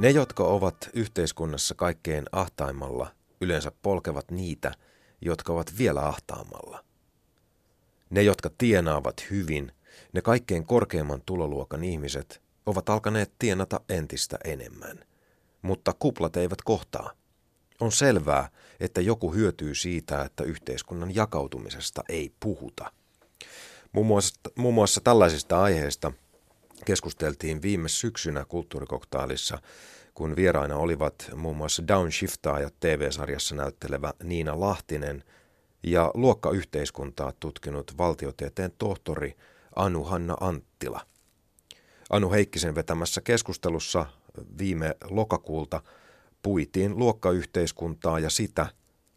Ne, jotka ovat yhteiskunnassa kaikkein ahtaimmalla, yleensä polkevat niitä, jotka ovat vielä ahtaammalla. Ne, jotka tienaavat hyvin, ne kaikkein korkeimman tuloluokan ihmiset, ovat alkaneet tienata entistä enemmän. Mutta kuplat eivät kohtaa. On selvää, että joku hyötyy siitä, että yhteiskunnan jakautumisesta ei puhuta. Muun muassa, muun muassa tällaisista aiheista keskusteltiin viime syksynä kulttuurikoktaalissa, kun vieraina olivat muun muassa Downshiftaajat TV-sarjassa näyttelevä Niina Lahtinen ja luokkayhteiskuntaa tutkinut valtiotieteen tohtori Anu-Hanna Anttila. Anu Heikkisen vetämässä keskustelussa viime lokakuulta puitiin luokkayhteiskuntaa ja sitä,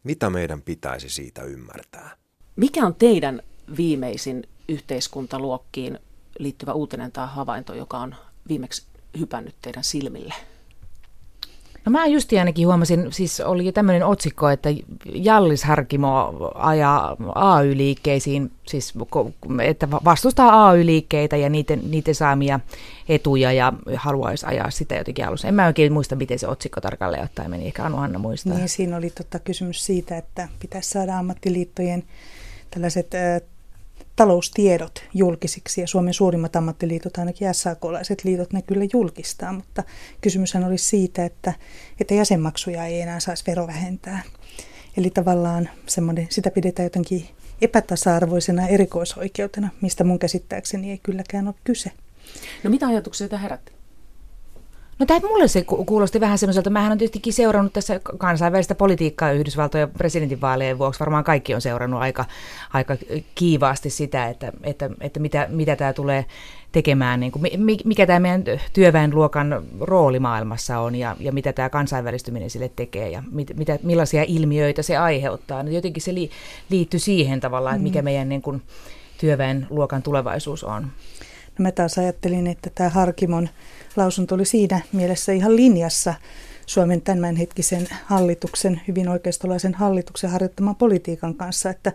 mitä meidän pitäisi siitä ymmärtää. Mikä on teidän viimeisin yhteiskuntaluokkiin liittyvä uutinen tai havainto, joka on viimeksi hypännyt teidän silmille? No mä just ainakin huomasin, siis oli tämmöinen otsikko, että Jallis Harkimo ajaa AY-liikkeisiin, siis että vastustaa AY-liikkeitä ja niiden, niiden saamia etuja ja haluaisi ajaa sitä jotenkin alussa. En mä oikein muista, miten se otsikko tarkalleen ottaen meni, ehkä Anu Hanna muistaa. Niin, siinä oli totta kysymys siitä, että pitäisi saada ammattiliittojen tällaiset taloustiedot julkisiksi ja Suomen suurimmat ammattiliitot, ainakin SAK-laiset liitot, ne kyllä julkistaa, mutta kysymyshän oli siitä, että, että jäsenmaksuja ei enää saisi verovähentää. Eli tavallaan semmoinen, sitä pidetään jotenkin epätasa-arvoisena erikoisoikeutena, mistä mun käsittääkseni ei kylläkään ole kyse. No mitä ajatuksia tämä herätti? No tämä mulle se kuulosti vähän semmoiselta, mähän on tietenkin seurannut tässä kansainvälistä politiikkaa Yhdysvaltojen presidentinvaalien vuoksi, varmaan kaikki on seurannut aika, aika kiivaasti sitä, että, että, että mitä, mitä tämä tulee tekemään, niin kuin, mikä tämä meidän työväenluokan rooli maailmassa on ja, ja mitä tämä kansainvälistyminen sille tekee ja mit, mitä, millaisia ilmiöitä se aiheuttaa. No jotenkin se li, liittyy siihen tavallaan, että mikä mm. meidän niin kuin, työväenluokan tulevaisuus on. No mä taas ajattelin, että tämä Harkimon lausunto oli siinä mielessä ihan linjassa Suomen tämänhetkisen hallituksen, hyvin oikeistolaisen hallituksen harjoittaman politiikan kanssa, että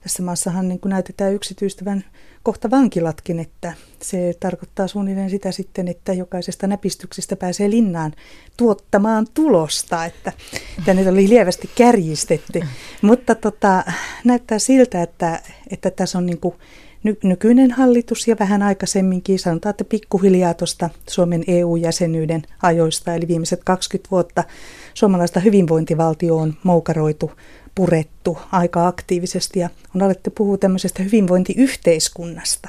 tässä maassahan niin näytetään yksityistävän kohta vankilatkin, että se tarkoittaa suunnilleen sitä sitten, että jokaisesta näpistyksestä pääsee linnaan tuottamaan tulosta, että tänne oli lievästi kärjistetty. Mutta tota, näyttää siltä, että, että tässä on niin kuin ny- nykyinen hallitus ja vähän aikaisemminkin, sanotaan, että pikkuhiljaa tuosta Suomen EU-jäsenyyden ajoista, eli viimeiset 20 vuotta suomalaista hyvinvointivaltio on moukaroitu, purettu aika aktiivisesti ja on alettu puhua tämmöisestä hyvinvointiyhteiskunnasta.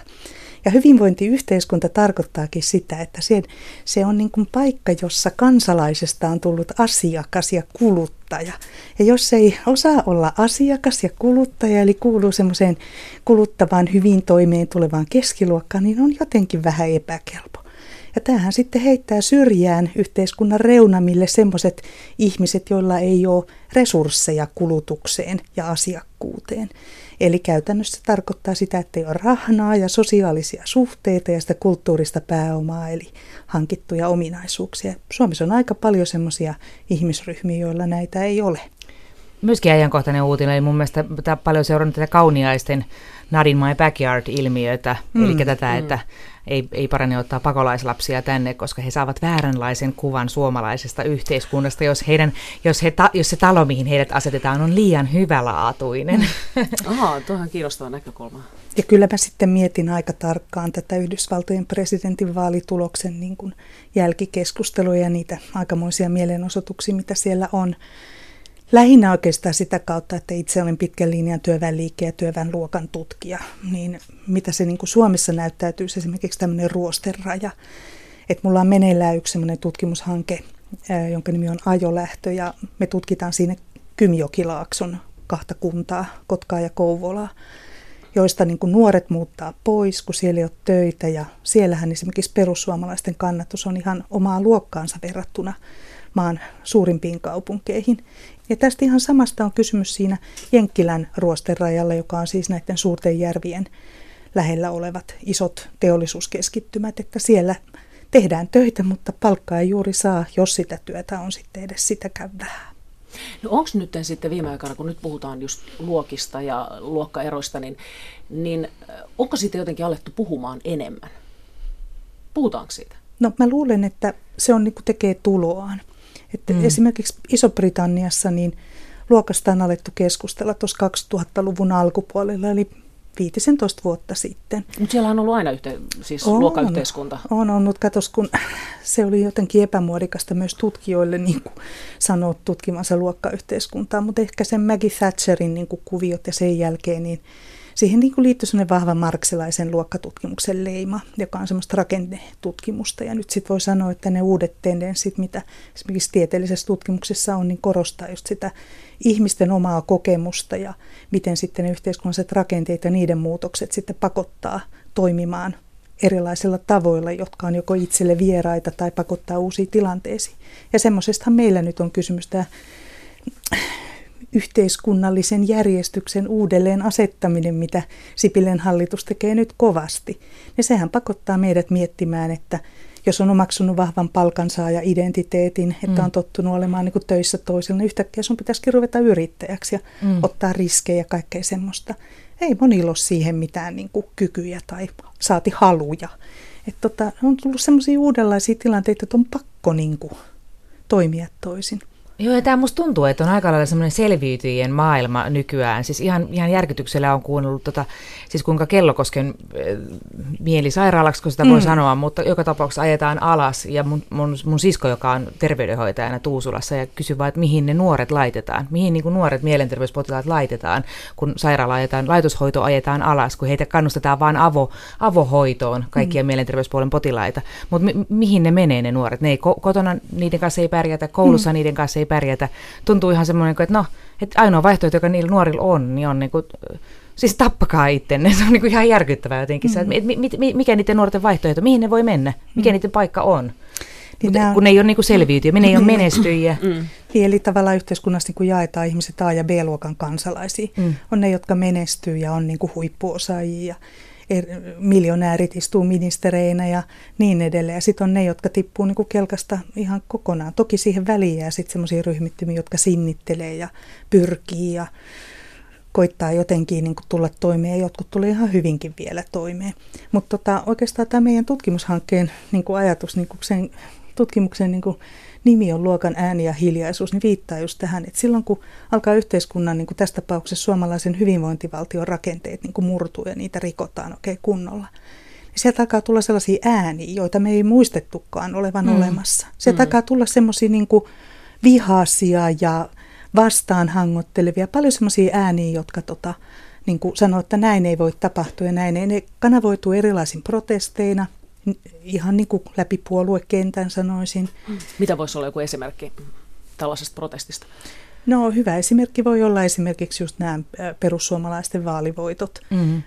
Ja hyvinvointiyhteiskunta tarkoittaakin sitä, että se, se on niin kuin paikka, jossa kansalaisesta on tullut asiakas ja kuluttaja. Ja jos ei osaa olla asiakas ja kuluttaja, eli kuuluu semmoiseen kuluttavaan, hyvin toimeen tulevaan keskiluokkaan, niin on jotenkin vähän epäkelpo. Ja tämähän sitten heittää syrjään yhteiskunnan reunamille semmoiset ihmiset, joilla ei ole resursseja kulutukseen ja asiakkuuteen. Eli käytännössä tarkoittaa sitä, että ei ole rahnaa ja sosiaalisia suhteita ja sitä kulttuurista pääomaa, eli hankittuja ominaisuuksia. Suomessa on aika paljon semmoisia ihmisryhmiä, joilla näitä ei ole. Myöskin ajankohtainen uutinen, eli mun mielestä paljon seurannut tätä kauniaisten Not in my backyard-ilmiötä, mm. eli tätä, että ei, ei parane ottaa pakolaislapsia tänne, koska he saavat vääränlaisen kuvan suomalaisesta yhteiskunnasta, jos, heidän, jos, he ta, jos se talo, mihin heidät asetetaan, on liian hyvälaatuinen. Aha, tuohan kiinnostava näkökulma. Ja kyllä mä sitten mietin aika tarkkaan tätä Yhdysvaltojen presidentin vaalituloksen niin kuin jälkikeskusteluja ja niitä aikamoisia mielenosoituksia, mitä siellä on. Lähinnä oikeastaan sitä kautta, että itse olen pitkän linjan työväenliikkeen ja työväenluokan tutkija, niin mitä se niin kuin Suomessa näyttäytyy, esimerkiksi tämmöinen ruosteraja. Että mulla on meneillään yksi semmoinen tutkimushanke, jonka nimi on Ajolähtö, ja me tutkitaan siinä Kymjokilaakson kahta kuntaa, Kotkaa ja Kouvolaa, joista niin kuin nuoret muuttaa pois, kun siellä ei ole töitä, ja siellähän esimerkiksi perussuomalaisten kannatus on ihan omaa luokkaansa verrattuna maan suurimpiin kaupunkeihin. Ja tästä ihan samasta on kysymys siinä Jenkkilän ruosterajalla, joka on siis näiden suurten järvien lähellä olevat isot teollisuuskeskittymät, että siellä tehdään töitä, mutta palkkaa ei juuri saa, jos sitä työtä on sitten edes sitäkään vähän. No onko nyt sitten viime aikoina, kun nyt puhutaan just luokista ja luokkaeroista, niin, niin onko siitä jotenkin alettu puhumaan enemmän? Puhutaanko siitä? No mä luulen, että se on niin kuin tekee tuloaan. Että mm. Esimerkiksi Iso-Britanniassa niin luokasta on alettu keskustella tuossa 2000-luvun alkupuolella, eli 15 vuotta sitten. Mutta siellä on ollut aina yhte, siis on, luokkayhteiskunta. On, on, mutta katos, kun se oli jotenkin epämuodikasta myös tutkijoille niin kuin sanoa tutkimansa luokkayhteiskuntaa, mutta ehkä sen Maggie Thatcherin niin kuin kuviot ja sen jälkeen, niin siihen niin liittyy sellainen vahva marksilaisen luokkatutkimuksen leima, joka on semmoista rakennetutkimusta. Ja nyt sitten voi sanoa, että ne uudet tendenssit, mitä esimerkiksi tieteellisessä tutkimuksessa on, niin korostaa just sitä ihmisten omaa kokemusta ja miten sitten ne yhteiskunnalliset rakenteet ja niiden muutokset sitten pakottaa toimimaan erilaisilla tavoilla, jotka on joko itselle vieraita tai pakottaa uusiin tilanteisiin. Ja semmoisestahan meillä nyt on kysymys tämä yhteiskunnallisen järjestyksen uudelleen asettaminen, mitä Sipilän hallitus tekee nyt kovasti. Ja sehän pakottaa meidät miettimään, että jos on omaksunut vahvan palkansaaja-identiteetin, että mm. on tottunut olemaan niin kuin töissä toisella, niin yhtäkkiä sun pitäisikin ruveta yrittäjäksi ja mm. ottaa riskejä ja kaikkea semmoista. Ei monilla ole siihen mitään niin kuin kykyjä tai saati haluja. Että tota, on tullut semmoisia uudenlaisia tilanteita, että on pakko niin kuin, toimia toisin. Joo, ja tämä musta tuntuu, että on aika lailla semmoinen selviytyjien maailma nykyään. Siis ihan, ihan järkytyksellä on kuunnellut, tota, siis kuinka Kellokosken äh, mieli sairaalaksi, kun sitä mm. voi sanoa, mutta joka tapauksessa ajetaan alas. Ja mun, mun, mun sisko, joka on terveydenhoitajana Tuusulassa, ja kysyy vaan, että mihin ne nuoret laitetaan. Mihin niin kuin nuoret mielenterveyspotilaat laitetaan, kun sairaala ajetaan, laitoshoito ajetaan alas, kun heitä kannustetaan vain avo, avohoitoon kaikkia mm. mielenterveyspuolen potilaita. Mutta mi, mihin ne menee ne nuoret? Ne ei kotona niiden kanssa ei pärjätä, koulussa mm. niiden kanssa ei pärjätä. Tuntuu ihan semmoinen, että no, että ainoa vaihtoehto, joka niillä nuorilla on, niin on niin kuin, siis tappakaa ittenne. Se on niin kuin ihan järkyttävää jotenkin. Mm-hmm. Se, että mikä niiden nuorten vaihtoehto, mihin ne voi mennä, mikä mm-hmm. niiden paikka on. Niin Kun, on... kun ne ei ole niin selviytyjä, minne ei ole menestyjiä. Mm. Niin, eli tavallaan yhteiskunnassa niin kuin jaetaan ihmiset A- ja B-luokan kansalaisia. Mm. On ne, jotka menestyy ja on niin kuin huippuosaajia miljonäärit istuu ministereinä ja niin edelleen. Ja sitten on ne, jotka tippuu niin kuin kelkasta ihan kokonaan. Toki siihen väliin jää sitten semmoisia ryhmittymiä, jotka sinnittelee ja pyrkii ja koittaa jotenkin niin kuin tulla toimeen ja jotkut tulee ihan hyvinkin vielä toimeen. Mutta tota, oikeastaan tämä meidän tutkimushankkeen niin kuin ajatus, niin kuin sen tutkimuksen niin kuin nimi on luokan ääni ja hiljaisuus, niin viittaa just tähän, että silloin kun alkaa yhteiskunnan, niin kuin tässä tapauksessa suomalaisen hyvinvointivaltion rakenteet niin kuin murtuu ja niitä rikotaan oikein kunnolla, niin sieltä alkaa tulla sellaisia ääniä, joita me ei muistettukaan olevan mm. olemassa. Sieltä mm. alkaa tulla semmoisia niin vihaisia ja vastaanhangottelevia, paljon semmoisia ääniä, jotka tota, niin kuin sanoo, että näin ei voi tapahtua ja näin ei. Ne kanavoituu erilaisin protesteina, ihan niin kuin läpi puoluekentän sanoisin. Mitä voisi olla joku esimerkki tällaisesta protestista? No hyvä esimerkki voi olla esimerkiksi just nämä perussuomalaisten vaalivoitot mm-hmm.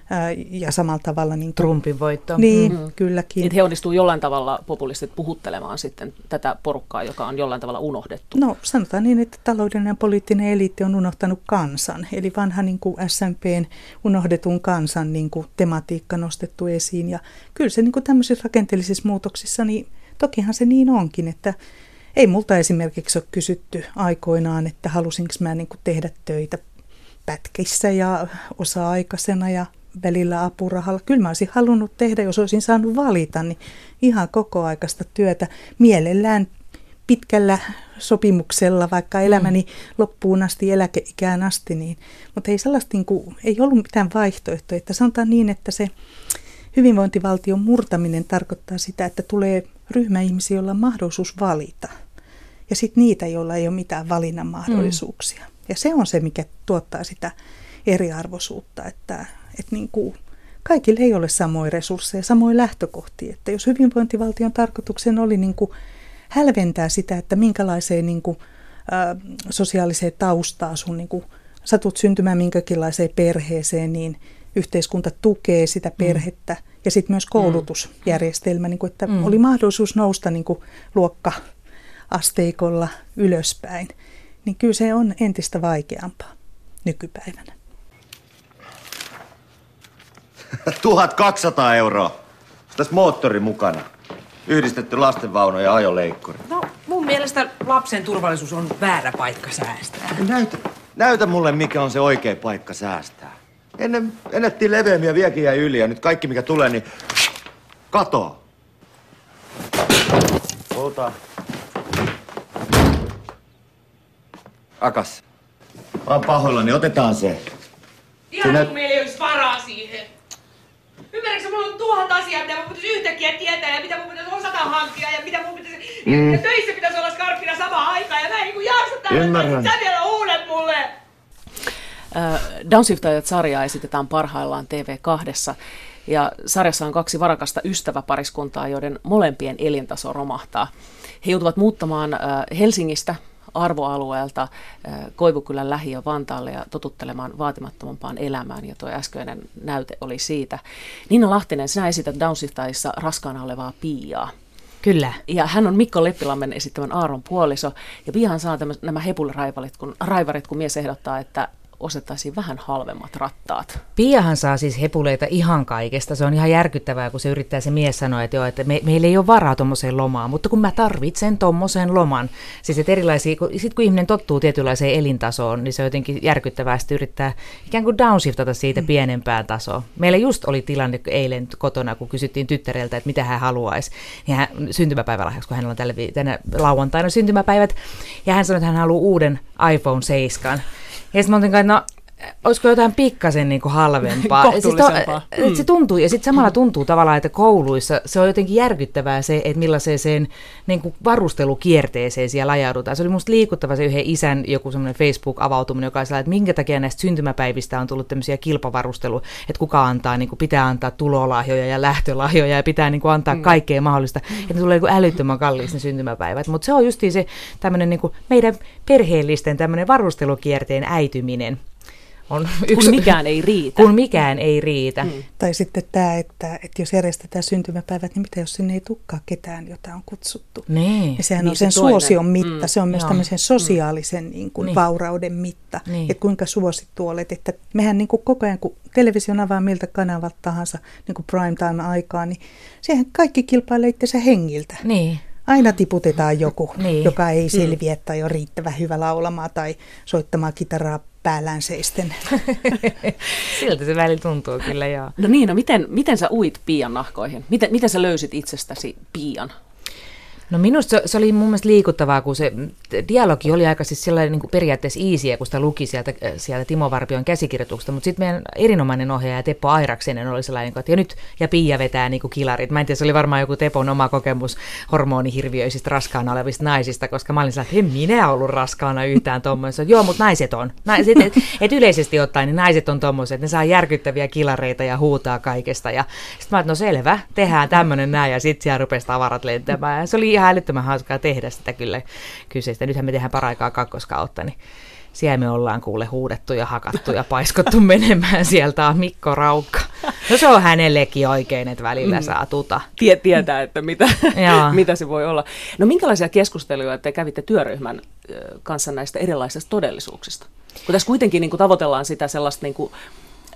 ja samalla tavalla... Niin kuin, Trumpin voitto. Niin, mm-hmm. kylläkin. Että he onnistuu jollain tavalla populistit puhuttelemaan sitten tätä porukkaa, joka on jollain tavalla unohdettu. No sanotaan niin, että taloudellinen ja poliittinen eliitti on unohtanut kansan. Eli vanha niin kuin SMPn unohdetun kansan niin kuin tematiikka nostettu esiin. Ja kyllä se niin kuin tämmöisissä rakenteellisissa muutoksissa, niin tokihan se niin onkin, että ei multa esimerkiksi ole kysytty aikoinaan, että halusinko mä niin kuin tehdä töitä pätkissä ja osa-aikaisena ja välillä apurahalla. Kyllä mä olisin halunnut tehdä, jos olisin saanut valita, niin ihan koko aikaista työtä mielellään pitkällä sopimuksella, vaikka mm. elämäni loppuun asti, eläkeikään asti, niin, mutta ei sellaista niin kuin, ei ollut mitään vaihtoehtoa. Että sanotaan niin, että se hyvinvointivaltion murtaminen tarkoittaa sitä, että tulee ryhmä ihmisiä, joilla on mahdollisuus valita. Ja sitten niitä, joilla ei ole mitään valinnan mahdollisuuksia. Mm. Ja se on se, mikä tuottaa sitä eriarvoisuutta, että, että niin kuin kaikille ei ole samoja resursseja, samoja lähtökohtia. Että jos hyvinvointivaltion tarkoituksen oli niin kuin hälventää sitä, että minkälaiseen niin kuin, ä, sosiaaliseen taustaan sun niin kuin, satut syntymään minkäkinlaiseen perheeseen, niin yhteiskunta tukee sitä mm. perhettä. Mm ja sitten myös koulutusjärjestelmä, niin kuin, että mm. oli mahdollisuus nousta niin kuin luokka-asteikolla ylöspäin, niin kyllä se on entistä vaikeampaa nykypäivänä. 1200 euroa. Tässä moottori mukana. Yhdistetty lastenvauno ja ajoleikkuri. No, mun mielestä lapsen turvallisuus on väärä paikka säästää. Näytä, näytä mulle, mikä on se oikea paikka säästää. Ennen ennettiin leveämpiä, viekin jäi yli ja nyt kaikki mikä tulee, niin katoo. Puhutaan. Akas. Mä oon pahoillani, otetaan se. Ihan Sinä- niin kuin meillä ei olisi varaa siihen. Ymmärrätkö, mulla on tuhat asiaa, mitä mun pitäisi yhtäkkiä tietää ja mitä mun pitäisi osata hankkia ja mitä mun pitäisi... Mm. Ja töissä pitäisi olla skarppina samaan aikaan ja mä en niin kuin jaksa täällä. Ymmärrän. Sä vielä uudet mulle. Downshiftajat sarjaa esitetään parhaillaan TV2. Ja sarjassa on kaksi varakasta ystäväpariskuntaa, joiden molempien elintaso romahtaa. He joutuvat muuttamaan Helsingistä arvoalueelta Koivukylän lähiö Vantaalle ja totuttelemaan vaatimattomampaan elämään. Ja tuo äskeinen näyte oli siitä. Niina Lahtinen, sinä esität Downshiftajissa raskaana olevaa Piaa. Kyllä. Ja hän on Mikko Leppilammen esittämän Aaron puoliso. Ja pian saa tämmös, nämä hepuliraivarit, kun, raivarit, kun mies ehdottaa, että osettaisiin vähän halvemmat rattaat. Piahan saa siis hepuleita ihan kaikesta. Se on ihan järkyttävää, kun se yrittää se mies sanoa, että, joo, että me, meillä ei ole varaa tuommoiseen lomaan, mutta kun mä tarvitsen tuommoisen loman. Siis että erilaisia, kun, sit kun ihminen tottuu tietynlaiseen elintasoon, niin se on jotenkin järkyttävää sitten yrittää ikään kuin downshiftata siitä pienempään tasoon. Meillä just oli tilanne eilen kotona, kun kysyttiin tyttäreltä, että mitä hän haluaisi. Niin hän, syntymäpäivälahjaksi, kun hänellä on tällä, tänä lauantaina syntymäpäivät. Ja hän sanoi, että hän haluaa uuden iPhone 7. Ja sitten mä olin, että no, olisiko jotain pikkasen niin kuin halvempaa. Kohtuullisempaa. Siis to, mm. Se tuntuu, ja sitten samalla tuntuu tavallaan, että kouluissa se on jotenkin järkyttävää se, että millaiseen niin kuin varustelukierteeseen siellä ajaudutaan. Se oli musta liikuttava se yhden isän joku semmoinen Facebook-avautuminen, joka oli sellainen, että minkä takia näistä syntymäpäivistä on tullut tämmöisiä kilpavarustelu, että kuka antaa, niin kuin pitää antaa tulolahjoja ja lähtölahjoja ja pitää niin kuin antaa mm. kaikkea mahdollista. Että ne tulee niin kuin älyttömän kalliiksi ne syntymäpäivät. Mutta se on justiin se tämmöinen niin meidän perheellisten tämmöinen varustelukierteen äityminen on Kun mikään ei riitä. kun mikään ei riitä. Mm. Tai sitten tämä, että, että jos järjestetään syntymäpäivät, niin mitä jos sinne ei tukkaa ketään, jota on kutsuttu. Niin. Ja sehän Niin on se sen toinen. suosion mitta, Mm. se on myös Joo. tämmöisen sosiaalisen niin kuin Niin. vaurauden mitta, Niin. että kuinka suosittu olet. Että mehän niin kuin koko ajan, kun television avaa miltä kanavat tahansa niin kuin prime time aikaa, niin siihen kaikki kilpailee itsensä hengiltä. Niin. Aina tiputetaan joku, Niin. joka ei selviä tai on riittävän hyvä laulamaan tai soittamaan kitaraa päällään seisten. Siltä se välillä tuntuu kyllä, joo. No niin, no miten, miten sä uit Pian nahkoihin? Miten, miten sä löysit itsestäsi Pian? No minusta se, oli mun mielestä liikuttavaa, kun se dialogi oli aika siis sellainen niin kuin periaatteessa easyä, kun sitä luki sieltä, sieltä Timo Varpion käsikirjoituksesta, mutta sitten meidän erinomainen ohjaaja Teppo Airaksenen oli sellainen, että ja nyt ja Pia vetää niin kuin kilarit. Mä en tiedä, se oli varmaan joku Tepon oma kokemus hormonihirviöisistä raskaana olevista naisista, koska mä olin sellainen, että en minä ollut raskaana yhtään tuommoista. Joo, mutta naiset on. Naiset, et, et yleisesti ottaen, niin naiset on tuommoiset, että ne saa järkyttäviä kilareita ja huutaa kaikesta. Ja sitten mä että no selvä, tehdään tämmöinen näin ja sitten siellä rupesi tavarat lentämään. Ja se oli ihan älyttömän hauskaa tehdä sitä kyllä kyseistä. Nythän me tehdään paraikaa kakkoskautta, niin siellä me ollaan kuule huudettu ja hakattu ja paiskottu menemään sieltä on Mikko Raukka. No se on hänellekin oikein, että välillä saa tuta. Tie, tietää, että mitä, mitä se voi olla. No minkälaisia keskusteluja te kävitte työryhmän kanssa näistä erilaisista todellisuuksista? Kun tässä kuitenkin niin kuin tavoitellaan sitä sellaista niin kuin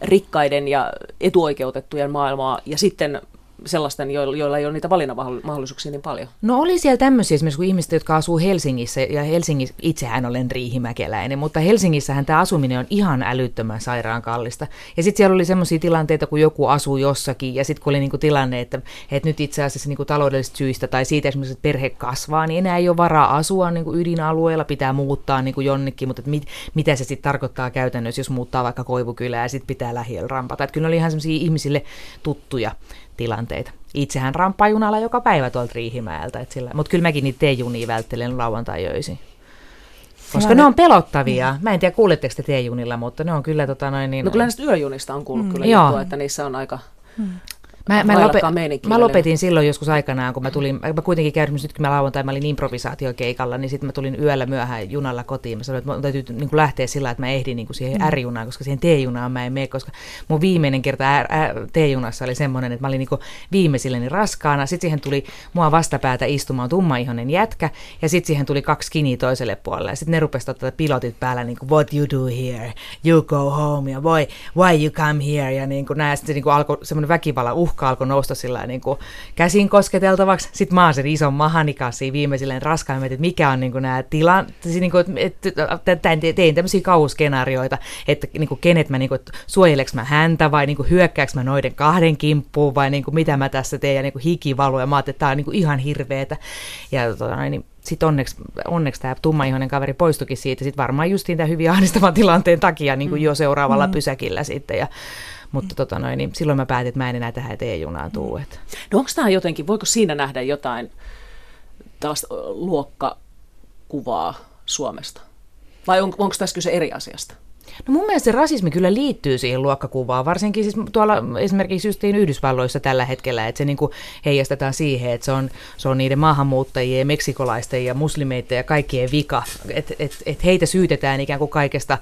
rikkaiden ja etuoikeutettujen maailmaa ja sitten sellaisten, joilla, ei ole niitä valinnanmahdollisuuksia niin paljon. No oli siellä tämmöisiä esimerkiksi kuin ihmiset, jotka asuu Helsingissä, ja Helsingissä, itsehän olen riihimäkeläinen, mutta Helsingissähän tämä asuminen on ihan älyttömän sairaan kallista. Ja sitten siellä oli semmoisia tilanteita, kun joku asuu jossakin, ja sitten kun oli niinku tilanne, että, että nyt itse asiassa niinku taloudellisista syistä, tai siitä esimerkiksi, että perhe kasvaa, niin enää ei ole varaa asua niinku ydinalueella, pitää muuttaa niinku jonnekin, mutta et mit, mitä se sitten tarkoittaa käytännössä, jos muuttaa vaikka Koivukylään, ja sitten pitää lähiöllä rampata. Että kyllä ne oli ihan semmoisia ihmisille tuttuja tilanteita. Itsehän ramppaa junalla joka päivä tuolta Riihimäeltä, mutta kyllä mäkin niitä T-junia välttelen lauantai-öisin. Koska ne on pelottavia. Mä en tiedä, kuuletteko te T-junilla, mutta ne on kyllä tota noin niin... No kyllä näistä yöjunista on kuullut mm, kyllä Joo. juttua, että niissä on aika Mä, mä, lope, mä lopetin silloin joskus aikanaan, kun mä tulin, mä kuitenkin esimerkiksi nyt kun mä lauantai, mä olin improvisaatiokeikalla, niin sitten mä tulin yöllä myöhään junalla kotiin. Mä sanoin, että mun täytyy niin kuin lähteä sillä, että mä ehdin niin kuin siihen Mm. R-junaan, koska siihen T-junaan mä en mene, koska mun viimeinen kerta R- R- T-junassa oli semmoinen, että mä olin niin kuin viimeisilleni raskaana. Sitten siihen tuli mua vastapäätä istumaan tummaihoinen jätkä, ja sitten siihen tuli kaksi skiniä toiselle puolelle. Ja sitten ne rupesivat ottaa pilotit päällä, niin kuin, what you do here, you go home, ja why, why you come here, ja niin kuin näin. Sitten se niin kuin alkoi semmoinen väkivallan uhka tuhka alkoi nousta sillä niin kuin käsin kosketeltavaksi. Sitten mä oon sen ison mahanikassi viimeisilleen raskaimmat, että mikä on niin kuin nämä tilan, siis niin kuin, että, että, tein tämmöisiä kauhuskenaarioita, että niin kuin, kenet mä, niin kuin, suojeleks mä häntä vai niin kuin, hyökkääks mä noiden kahden kimppuun vai niin kuin, mitä mä tässä teen ja niin kuin, hiki valuu ja mä ajattelin, että tämä on niin kuin, ihan hirveetä. Ja tota, niin, sitten onneksi, onneksi tämä tummaihoinen kaveri poistukin siitä, sitten varmaan justiin tämän hyvin ahdistavan tilanteen takia niin kuin jo seuraavalla mm. pysäkillä sitten. Ja, mutta tota noin, niin silloin mä päätin, että mä en enää tähän E-junaan tuu. Että. No onko tämä jotenkin, voiko siinä nähdä jotain tällaista luokkakuvaa Suomesta? Vai on, onko tässä kyse eri asiasta? No mun mielestä se rasismi kyllä liittyy siihen luokkakuvaan, varsinkin siis tuolla esimerkiksi justiin Yhdysvalloissa tällä hetkellä, että se niin kuin heijastetaan siihen, että se on, se on niiden maahanmuuttajien, meksikolaisten ja muslimeiden ja kaikkien vika, että et, et heitä syytetään ikään kuin kaikesta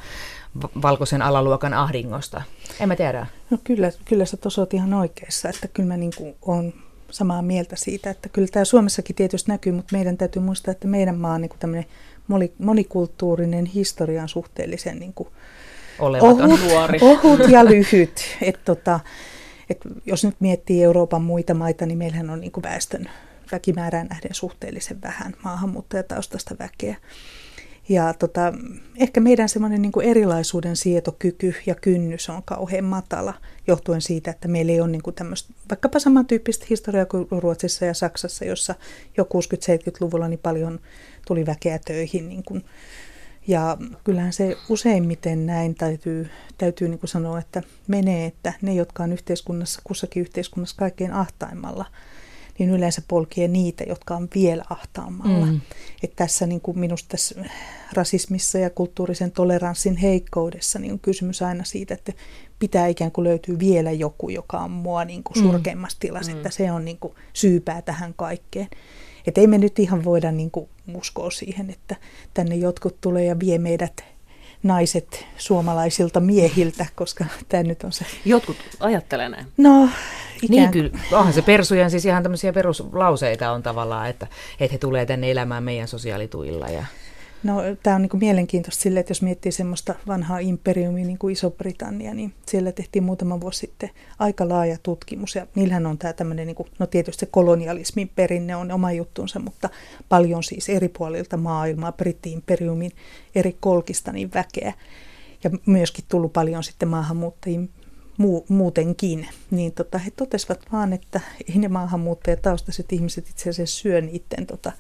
valkoisen alaluokan ahdingosta. En mä tiedä. No kyllä, kyllä sä tuossa ihan oikeassa, että kyllä mä niin kuin on samaa mieltä siitä, että kyllä tämä Suomessakin tietysti näkyy, mutta meidän täytyy muistaa, että meidän maa on niin tämmöinen monikulttuurinen historian suhteellisen niin kuin olematon ohut, nuori. Ohut ja lyhyt. Et tota, et jos nyt miettii Euroopan muita maita, niin meillähän on niin kuin väestön väkimäärään nähden suhteellisen vähän maahanmuuttajataustaista väkeä. Ja tota, ehkä meidän semmoinen niin erilaisuuden sietokyky ja kynnys on kauhean matala, johtuen siitä, että meillä ei ole niin kuin tämmöistä, vaikkapa samantyyppistä historiaa kuin Ruotsissa ja Saksassa, jossa jo 60-70-luvulla niin paljon tuli väkeä töihin niin kuin. Ja kyllähän se useimmiten näin täytyy, täytyy niin kuin sanoa, että menee, että ne, jotka on yhteiskunnassa, kussakin yhteiskunnassa kaikkein ahtaimmalla, niin yleensä polkee niitä, jotka on vielä ahtaammalla. Mm. Että tässä niin kuin minusta tässä rasismissa ja kulttuurisen toleranssin heikkoudessa niin on kysymys aina siitä, että pitää ikään kuin löytyä vielä joku, joka on mua niin kuin mm. surkeimmassa tilassa, mm. että se on niin kuin syypää tähän kaikkeen. Että ei me nyt ihan voida niin kuin uskoa siihen, että tänne jotkut tulee ja vie meidät naiset suomalaisilta miehiltä, koska tämä nyt on se... Jotkut ajattelee näin. No, ikään... Niin kyllä, onhan se persujen siis ihan tämmöisiä peruslauseita on tavallaan, että, että he tulee tänne elämään meidän sosiaalituilla ja... No tämä on niin mielenkiintoista sille, että jos miettii semmoista vanhaa imperiumia niin kuin Iso-Britannia, niin siellä tehtiin muutama vuosi sitten aika laaja tutkimus. Ja niillähän on tämä tämmöinen, niin kuin, no tietysti se kolonialismin perinne on oma juttunsa, mutta paljon siis eri puolilta maailmaa, britti-imperiumin eri kolkista niin väkeä. Ja myöskin tullut paljon sitten maahanmuuttajia muu, muutenkin, niin tota, he totesivat vaan, että ei ne maahanmuuttajataustaiset ihmiset itse asiassa syö niiden tota,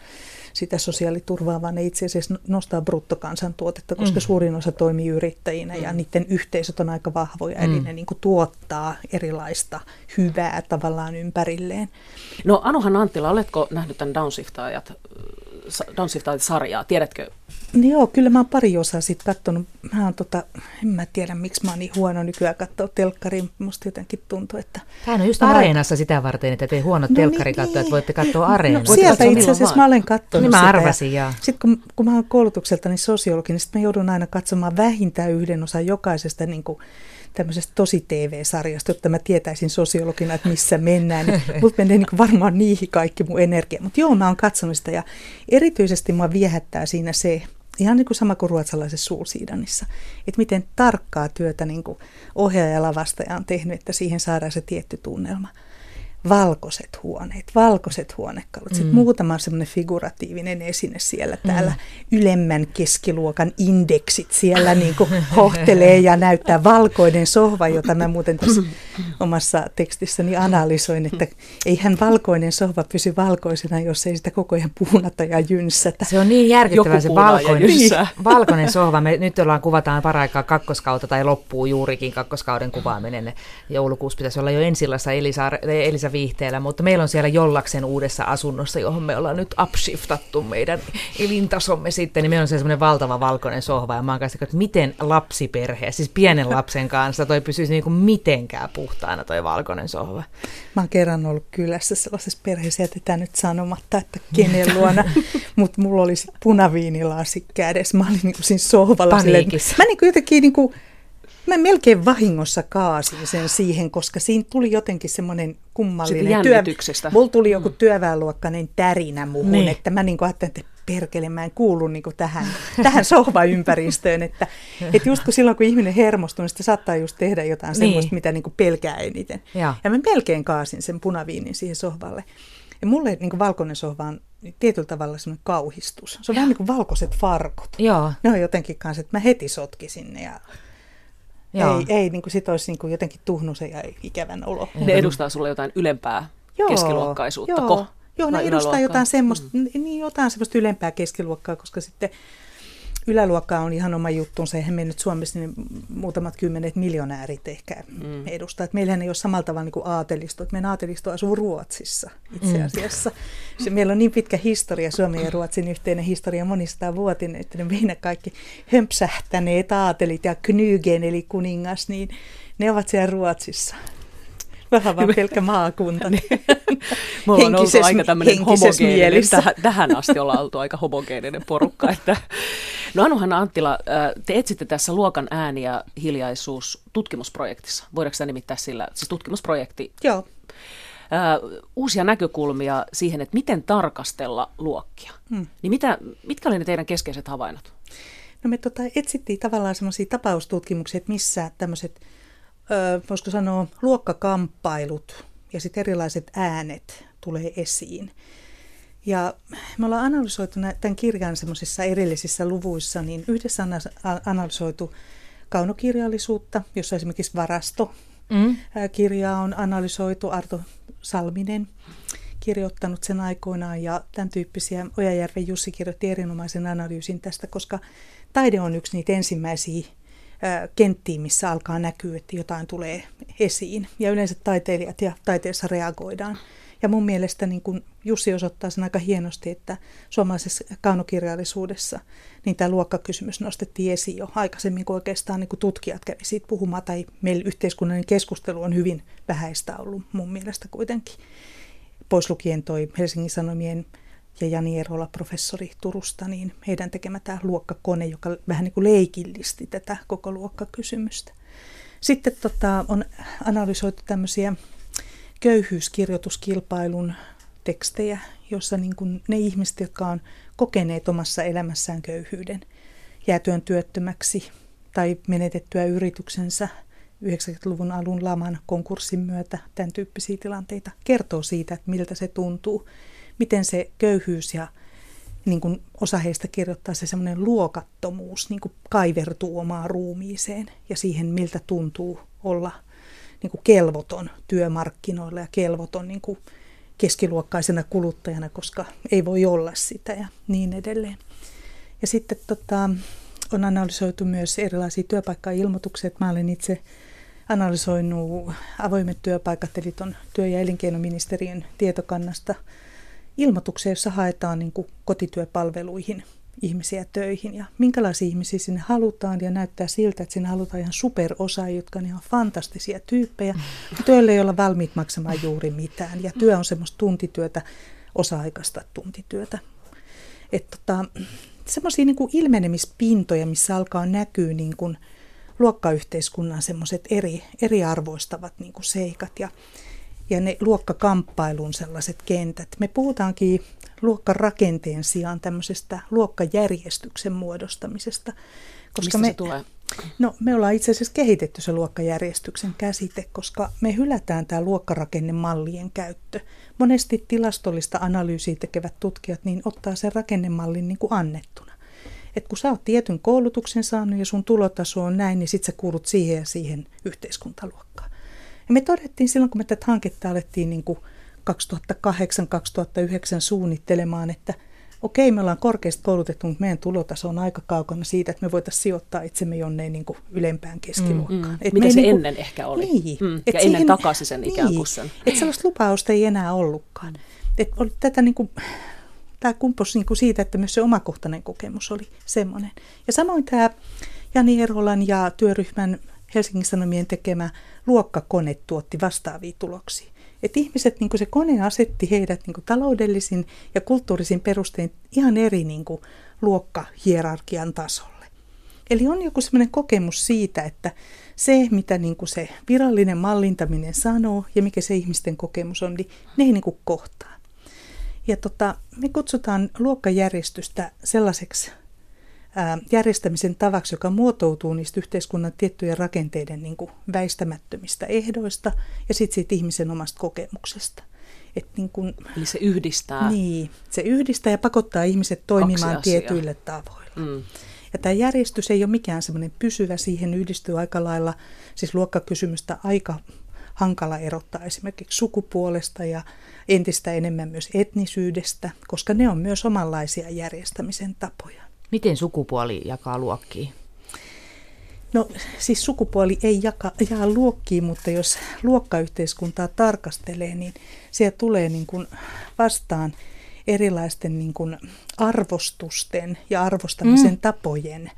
sitä sosiaaliturvaa, vaan ne itse asiassa nostaa bruttokansantuotetta, koska mm. suurin osa toimii yrittäjinä ja mm. niiden yhteisöt on aika vahvoja, mm. eli ne niin kuin tuottaa erilaista hyvää tavallaan ympärilleen. No Anuhan Anttila, oletko nähnyt tämän Downshiftaajat, Downshiftaajat-sarjaa? Tiedätkö niin joo, kyllä mä oon pari osaa sitten katsonut. Mä oon tota, en mä tiedä miksi mä oon niin huono nykyään katsoa telkkariin. Musta jotenkin tuntuu, että... Tämä on just Areenassa sitä varten, että te huono no telkkari niin, että voitte katsoa Areenassa. No, sieltä itse asiassa mä olen katsonut niin mä arvasin, ja Sitten kun, kun mä oon koulutukselta niin sosiologi, niin sitten mä joudun aina katsomaan vähintään yhden osan jokaisesta niin kuin, tämmöisestä tosi TV-sarjasta, jotta mä tietäisin sosiologina, että missä mennään. Niin mut menee niin varmaan niihin kaikki mun energia. Mutta joo, mä oon katsonut sitä ja erityisesti mua viehättää siinä se, ihan niin kuin sama kuin ruotsalaisessa suusiidanissa, että miten tarkkaa työtä niin kuin ohjaaja ja lavastaja on tehnyt, että siihen saadaan se tietty tunnelma valkoiset huoneet, valkoiset huonekalut. Mm. Sitten muutama semmoinen figuratiivinen esine siellä mm. täällä. Ylemmän keskiluokan indeksit siellä niin kuin hohtelee ja näyttää valkoinen sohva, jota mä muuten tässä omassa tekstissäni analysoin, että eihän valkoinen sohva pysy valkoisena, jos ei sitä koko ajan puunata ja jynssätä. Se on niin järkyttävää se valkoinen, valkoinen sohva. Me nyt ollaan kuvataan paraikaa kakkoskautta tai loppuu juurikin kakkoskauden kuvaaminen. Joulukuussa pitäisi olla jo ensillassa Elisa, Elisa viihteellä, mutta meillä on siellä Jollaksen uudessa asunnossa, johon me ollaan nyt upshiftattu meidän elintasomme sitten, niin meillä on se semmoinen valtava valkoinen sohva, ja mä oon kanssa, että miten lapsiperhe, siis pienen lapsen kanssa, toi pysyisi niin kuin mitenkään puhtaana toi valkoinen sohva. Mä oon kerran ollut kylässä sellaisessa perheessä, jätetään nyt sanomatta, että kenen luona, mutta mulla oli punaviinilasi kädessä, mä olin niin kuin siinä sohvalla. Silleen, mä niin kuin jotenkin niin kuin, Mä melkein vahingossa kaasin sen siihen, koska siinä tuli jotenkin semmoinen kummallinen työ. Mulla tuli joku työväenluokkainen tärinä muuhun, niin. että mä niin ajattelin, että perkele, mä en kuulu niin tähän, tähän sohvaympäristöön. Että, että just kun silloin, kun ihminen hermostuu, niin sitä saattaa just tehdä jotain niin. semmoista, mitä niin pelkää eniten. Ja. ja mä melkein kaasin sen punaviinin siihen sohvalle. Ja mulle niin valkoinen sohva on tietyllä tavalla semmoinen kauhistus. Se on ja. vähän niin kuin valkoiset farkut. Joo. Ne on jotenkin kanssa, että mä heti sotkisin ne ja Joo. ei, ei niin kuin sit olisi niin kuin jotenkin tuhnusen ja ikävän olo. Ne edustaa sulle jotain ylempää joo, keskiluokkaisuutta. Joo, ko? joo ne edustaa jotain semmoista, mm. niin jotain semmoista ylempää keskiluokkaa, koska sitten yläluokka on ihan oma juttunsa, eihän me nyt Suomessa niin muutamat kymmenet miljonäärit ehkä mm. edustaa. Että meillähän ei ole samalla tavalla niin kuin aatelisto. Että meidän aatelisto asuu Ruotsissa itse mm. asiassa. Mm. Se, meillä on niin pitkä historia, Suomen ja Ruotsin yhteinen historia monista vuotinen, että ne meidän kaikki hömpsähtäneet aatelit ja Knygen eli kuningas, niin ne ovat siellä Ruotsissa. Vähän vaan pelkkä maakunta. Niin. Mulla on ollut aika tämmöinen homogeeninen, tähän, tähän asti ollaan oltu aika homogeeninen porukka. Että. No Anuhan Anttila, te etsitte tässä Luokan ääni ja hiljaisuus tutkimusprojektissa. Voidaanko sitä nimittää sillä? Siis tutkimusprojekti. Joo. uusia näkökulmia siihen, että miten tarkastella luokkia. Hmm. Niin mitä, mitkä olivat ne teidän keskeiset havainnot? No me tota, etsittiin tavallaan semmoisia tapaustutkimuksia, että missä tämmöiset voisiko sanoa, luokkakamppailut ja sitten erilaiset äänet tulee esiin. Ja me ollaan analysoitu tämän kirjan semmoisissa erillisissä luvuissa, niin yhdessä on analysoitu kaunokirjallisuutta, jossa esimerkiksi varasto mm. kirjaa on analysoitu, Arto Salminen kirjoittanut sen aikoinaan ja tämän tyyppisiä. Ojajärven Jussi kirjoitti erinomaisen analyysin tästä, koska taide on yksi niitä ensimmäisiä kenttiin, missä alkaa näkyä, että jotain tulee esiin. Ja yleensä taiteilijat ja taiteessa reagoidaan. Ja mun mielestä niin kun Jussi osoittaa sen aika hienosti, että suomalaisessa kaunokirjallisuudessa niin tämä luokkakysymys nostettiin esiin jo aikaisemmin, kun oikeastaan niin kun tutkijat kävi siitä puhumaan, tai meillä yhteiskunnallinen keskustelu on hyvin vähäistä ollut mun mielestä kuitenkin. Pois lukien toi Helsingin Sanomien ja Jani Erola, professori Turusta, niin heidän tekemä tämä luokkakone, joka vähän niin kuin leikillisti tätä koko luokkakysymystä. Sitten tota, on analysoitu tämmöisiä köyhyyskirjoituskilpailun tekstejä, jossa niin kuin ne ihmiset, jotka on kokeneet omassa elämässään köyhyyden, jäätyön työttömäksi tai menetettyä yrityksensä 90-luvun alun laman konkurssin myötä, tämän tyyppisiä tilanteita, kertoo siitä, että miltä se tuntuu miten se köyhyys ja niin kuin osa heistä kirjoittaa se semmoinen luokattomuus niin kuin kaivertuu omaan ruumiiseen ja siihen, miltä tuntuu olla niin kuin kelvoton työmarkkinoilla ja kelvoton niin kuin keskiluokkaisena kuluttajana, koska ei voi olla sitä ja niin edelleen. Ja sitten tota, on analysoitu myös erilaisia työpaikkailmoituksia. Mä olen itse analysoinut avoimet työpaikat, eli työ- ja elinkeinoministeriön tietokannasta – ilmoituksia, jossa haetaan niin kuin kotityöpalveluihin ihmisiä töihin ja minkälaisia ihmisiä sinne halutaan ja näyttää siltä, että sinne halutaan ihan superosaajia, jotka on ihan fantastisia tyyppejä, mutta joille ei olla valmiit maksamaan juuri mitään. Ja työ on semmoista tuntityötä, osa-aikaista tuntityötä. Että tota, semmoisia niin ilmenemispintoja, missä alkaa näkyä niin kuin luokkayhteiskunnan semmoiset eri, eriarvoistavat niin kuin seikat. Ja ja ne luokkakamppailun sellaiset kentät. Me puhutaankin luokkarakenteen sijaan tämmöisestä luokkajärjestyksen muodostamisesta. Koska Mistä me, se tulee? No, me ollaan itse asiassa kehitetty se luokkajärjestyksen käsite, koska me hylätään tämä luokkarakennemallien käyttö. Monesti tilastollista analyysiä tekevät tutkijat niin ottaa sen rakennemallin niin kuin annettuna. Et kun sä oot tietyn koulutuksen saanut ja sun tulotaso on näin, niin sit sä kuulut siihen ja siihen yhteiskuntaluokkaan. Ja me todettiin silloin, kun me tätä hanketta alettiin niin 2008-2009 suunnittelemaan, että okei, me ollaan korkeasti koulutettu, mutta meidän tulotaso on aika kaukana siitä, että me voitaisiin sijoittaa itsemme jonneen niin kuin ylempään keskiluokkaan. Mm, mm. Mitä se niin kuin, ennen ehkä oli. Niin. Mm, ja ennen siihen, takaisin sen niin, ikään kuin sen. Että sellaista lupausta ei enää ollutkaan. Että oli tätä niin kuin, tämä kumppos niin kuin siitä, että myös se omakohtainen kokemus oli semmoinen. Ja samoin tämä Jani Erolan ja työryhmän Helsingin Sanomien tekemä luokkakone tuotti vastaavia tuloksia. Että ihmiset, niin se kone asetti heidät niin taloudellisin ja kulttuurisin perustein ihan eri niin luokkahierarkian tasolle. Eli on joku sellainen kokemus siitä, että se, mitä niin se virallinen mallintaminen sanoo ja mikä se ihmisten kokemus on, niin ne ei niin kohtaa. Ja tota, me kutsutaan luokkajärjestystä sellaiseksi järjestämisen tavaksi, joka muotoutuu niistä yhteiskunnan tiettyjen rakenteiden niin kuin väistämättömistä ehdoista ja sitten siitä ihmisen omasta kokemuksesta. Et niin kun, Eli se yhdistää. Niin, se yhdistää ja pakottaa ihmiset toimimaan tietyillä tavoilla. Mm. Ja tämä järjestys ei ole mikään semmoinen pysyvä, siihen yhdistyy aika lailla, siis luokkakysymystä aika hankala erottaa esimerkiksi sukupuolesta ja entistä enemmän myös etnisyydestä, koska ne on myös omanlaisia järjestämisen tapoja. Miten sukupuoli jakaa luokkiin? No siis sukupuoli ei jaka, jaa luokkiin, mutta jos luokkayhteiskuntaa tarkastelee, niin siellä tulee niin kuin vastaan erilaisten niin kuin arvostusten ja arvostamisen mm. tapojen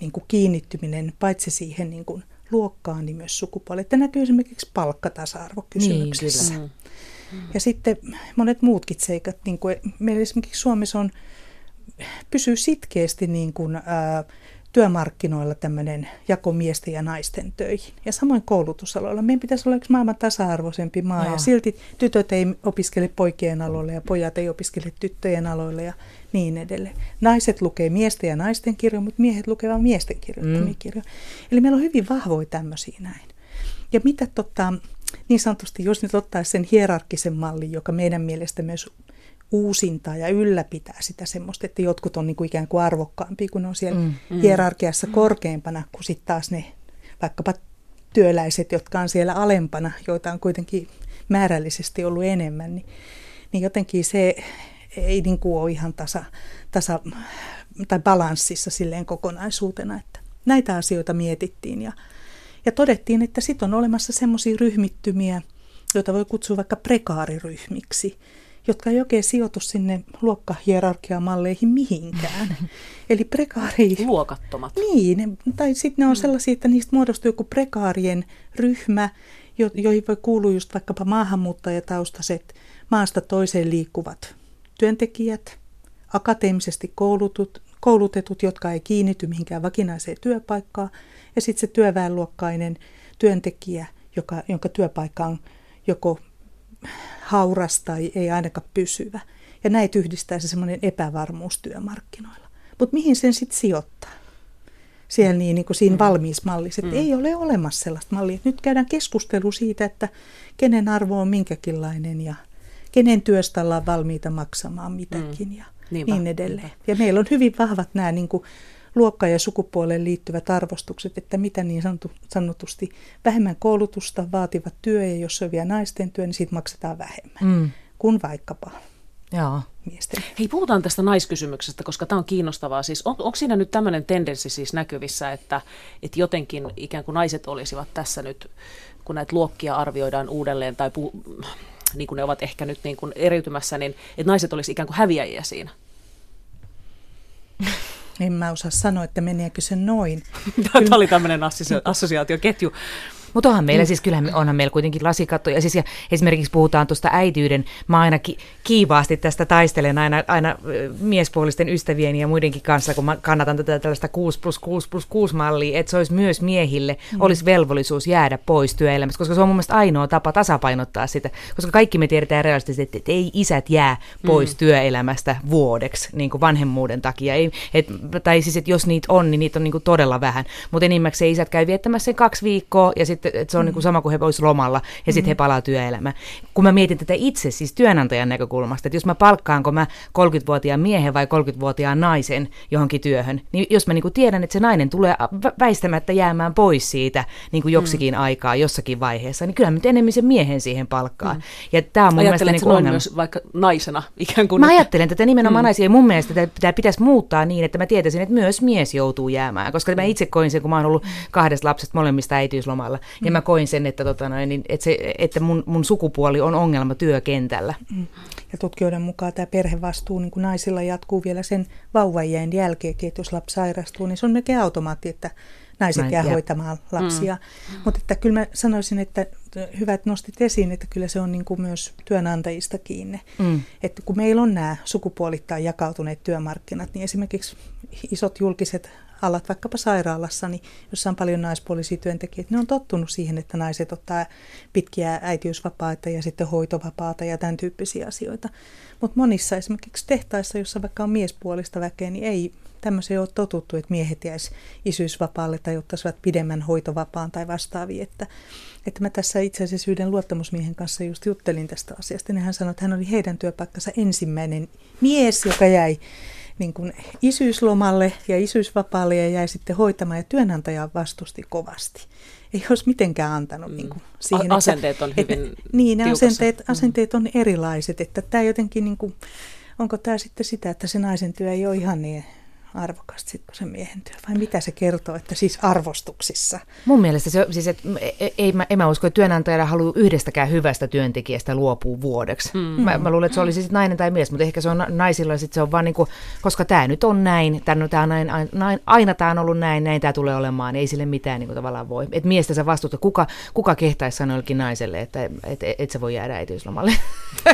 niin kuin kiinnittyminen paitsi siihen niin kuin luokkaan, niin myös sukupuoli. Että näkyy esimerkiksi palkkatasa-arvokysymyksissä. Niin, mm. Ja sitten monet muutkin seikat, niin kuin meillä esimerkiksi Suomessa on, pysyy sitkeästi niin kuin, ää, työmarkkinoilla tämmöinen jako miesten ja naisten töihin. Ja samoin koulutusaloilla. Meidän pitäisi olla yksi maailman tasa-arvoisempi maa Joo. ja silti tytöt ei opiskele poikien aloille ja pojat ei opiskele tyttöjen aloille ja niin edelleen. Naiset lukee miesten ja naisten kirjoja, mutta miehet lukevat miesten kirjoittamia mm. kirjoja. Eli meillä on hyvin vahvoja tämmöisiä näin. Ja mitä tota, niin sanotusti, jos nyt ottaa sen hierarkkisen mallin, joka meidän mielestä myös uusintaa ja ylläpitää sitä semmoista, että jotkut on niin kuin ikään kuin arvokkaampia, kun on siellä mm, mm, hierarkiassa mm. korkeampana, kuin sitten taas ne vaikkapa työläiset, jotka on siellä alempana, joita on kuitenkin määrällisesti ollut enemmän, niin, niin jotenkin se ei niin kuin ole ihan tasa, tasa tai balanssissa silleen kokonaisuutena, että näitä asioita mietittiin ja, ja todettiin, että sitten on olemassa semmoisia ryhmittymiä, joita voi kutsua vaikka prekaariryhmiksi, jotka ei oikein sijoitu sinne luokkahierarkiamalleihin mihinkään. Eli prekaari... Luokattomat. Niin, tai sitten ne on sellaisia, että niistä muodostuu joku prekaarien ryhmä, jo, joihin voi kuulua just vaikkapa maahanmuuttajataustaiset maasta toiseen liikkuvat työntekijät, akateemisesti koulutut, koulutetut, jotka ei kiinnity mihinkään vakinaiseen työpaikkaan, ja sitten se työväenluokkainen työntekijä, joka, jonka työpaikka on joko hauras tai ei ainakaan pysyvä. Ja näitä yhdistää se semmoinen epävarmuus työmarkkinoilla. Mutta mihin sen sitten sijoittaa? Siellä niin, niin kuin siinä mm. valmiismallissa, että mm. ei ole olemassa sellaista mallia. Nyt käydään keskustelu siitä, että kenen arvo on minkäkinlainen ja kenen työstä ollaan valmiita maksamaan mitäkin mm. ja Niinpä, niin edelleen. Niinpä. Ja meillä on hyvin vahvat nämä niin kuin luokka- ja sukupuoleen liittyvät arvostukset, että mitä niin sanotusti vähemmän koulutusta vaativat työ, ja jos se on vielä naisten työ, niin siitä maksetaan vähemmän mm. kuin vaikkapa Joo. miesten. Hei, puhutaan tästä naiskysymyksestä, koska tämä on kiinnostavaa. Siis on, onko siinä nyt tämmöinen tendenssi siis näkyvissä, että, että jotenkin ikään kuin naiset olisivat tässä nyt, kun näitä luokkia arvioidaan uudelleen tai puh, niin kuin ne ovat ehkä nyt niin kuin eriytymässä, niin että naiset olisivat ikään kuin häviäjiä siinä? En mä osaa sanoa, että meneekö se noin. Tämä oli tämmöinen assosiaatioketju. Mutta onhan meillä mm. siis, kyllähän onhan meillä kuitenkin lasikatto. Ja siis ja esimerkiksi puhutaan tuosta äityyden, mä aina ki- kiivaasti tästä taistelen aina, aina miespuolisten ystävieni ja muidenkin kanssa, kun mä kannatan tätä tällaista 6 plus 6 plus 6 mallia, että se olisi myös miehille, mm. olisi velvollisuus jäädä pois työelämästä, koska se on mun mielestä ainoa tapa tasapainottaa sitä, koska kaikki me tiedetään realistisesti, että, että ei isät jää pois mm. työelämästä vuodeksi niin kuin vanhemmuuden takia. Ei, et, tai siis, että jos niitä on, niin niitä on niin kuin todella vähän, mutta enimmäkseen isät käy viettämässä sen kaksi viikkoa ja sitten että, että se on mm. niin kuin sama kuin he olisivat lomalla ja sitten mm. he palaa työelämään. Kun mä mietin tätä itse siis työnantajan näkökulmasta, että jos mä palkkaanko mä 30-vuotiaan miehen vai 30-vuotiaan naisen johonkin työhön, niin jos mä niin kuin tiedän, että se nainen tulee väistämättä jäämään pois siitä niin kuin joksikin mm. aikaa jossakin vaiheessa, niin kyllä mä enemmän sen miehen siihen palkkaa. Mm. Ja tämä on mun mielestä niin kuin myös vaikka naisena ikään kuin. Mä ajattelen tätä nimenomaan mm. naisia ja mun mielestä tätä pitäisi muuttaa niin, että mä tietäisin, että myös mies joutuu jäämään, koska mä mm. itse koin sen, kun mä oon ollut kahdesta lapsesta molemmista äitiyslomalla, ja mä koin sen, että, tota noin, niin, että, se, että mun, mun sukupuoli on ongelma työkentällä. Mm. Ja tutkijoiden mukaan tämä perhevastuu niin naisilla jatkuu vielä sen vauvajien jälkeen, että jos lapsi sairastuu, niin se on melkein automaatti, että naiset Näin, jää jää hoitamaan lapsia. Mm. Mutta että kyllä mä sanoisin, että hyvä, että nostit esiin, että kyllä se on niin kuin myös työnantajista kiinni. Mm. Että kun meillä on nämä sukupuolittain jakautuneet työmarkkinat, niin esimerkiksi isot julkiset alat vaikkapa sairaalassa, niin jossa on paljon naispuolisia työntekijöitä, ne on tottunut siihen, että naiset ottaa pitkiä äitiysvapaita ja sitten hoitovapaata ja tämän tyyppisiä asioita. Mutta monissa esimerkiksi tehtaissa, jossa vaikka on miespuolista väkeä, niin ei tämmöisiä ole totuttu, että miehet jäisi isyysvapaalle tai ottaisivat pidemmän hoitovapaan tai vastaavia. Että, että mä tässä itse asiassa yhden luottamusmiehen kanssa just juttelin tästä asiasta. Niin hän sanoi, että hän oli heidän työpaikkansa ensimmäinen mies, joka jäi niin kuin isyyslomalle ja isyysvapaalle ja jäi sitten hoitamaan ja työnantaja vastusti kovasti. Ei olisi mitenkään antanut mm. niin kuin siihen. Asenteet on hyvin että, Niin, ne asenteet, mm. asenteet on erilaiset. Että tämä jotenkin, niin kuin, onko tämä sitten sitä, että se naisen työ ei ole ihan niin arvokasta sit, kuin se miehen työ? Vai mitä se kertoo, että siis arvostuksissa? Mun mielestä se, siis, että ei, ei, mä, en mä usko, että työnantajalla haluaa yhdestäkään hyvästä työntekijästä luopua vuodeksi. Mm. Mä, mä luulen, että se oli siis nainen tai mies, mutta ehkä se on naisilla sit se on vaan niin kuin, koska tämä nyt on näin, tämän, tää on näin, aina, aina tämä on ollut näin, näin tämä tulee olemaan, niin ei sille mitään niin kuin tavallaan voi. Että miestä sä vastuuta, kuka, kuka kehtaisi sanoa jollekin naiselle, että et, et, et sä voi jäädä äitiyslomalle.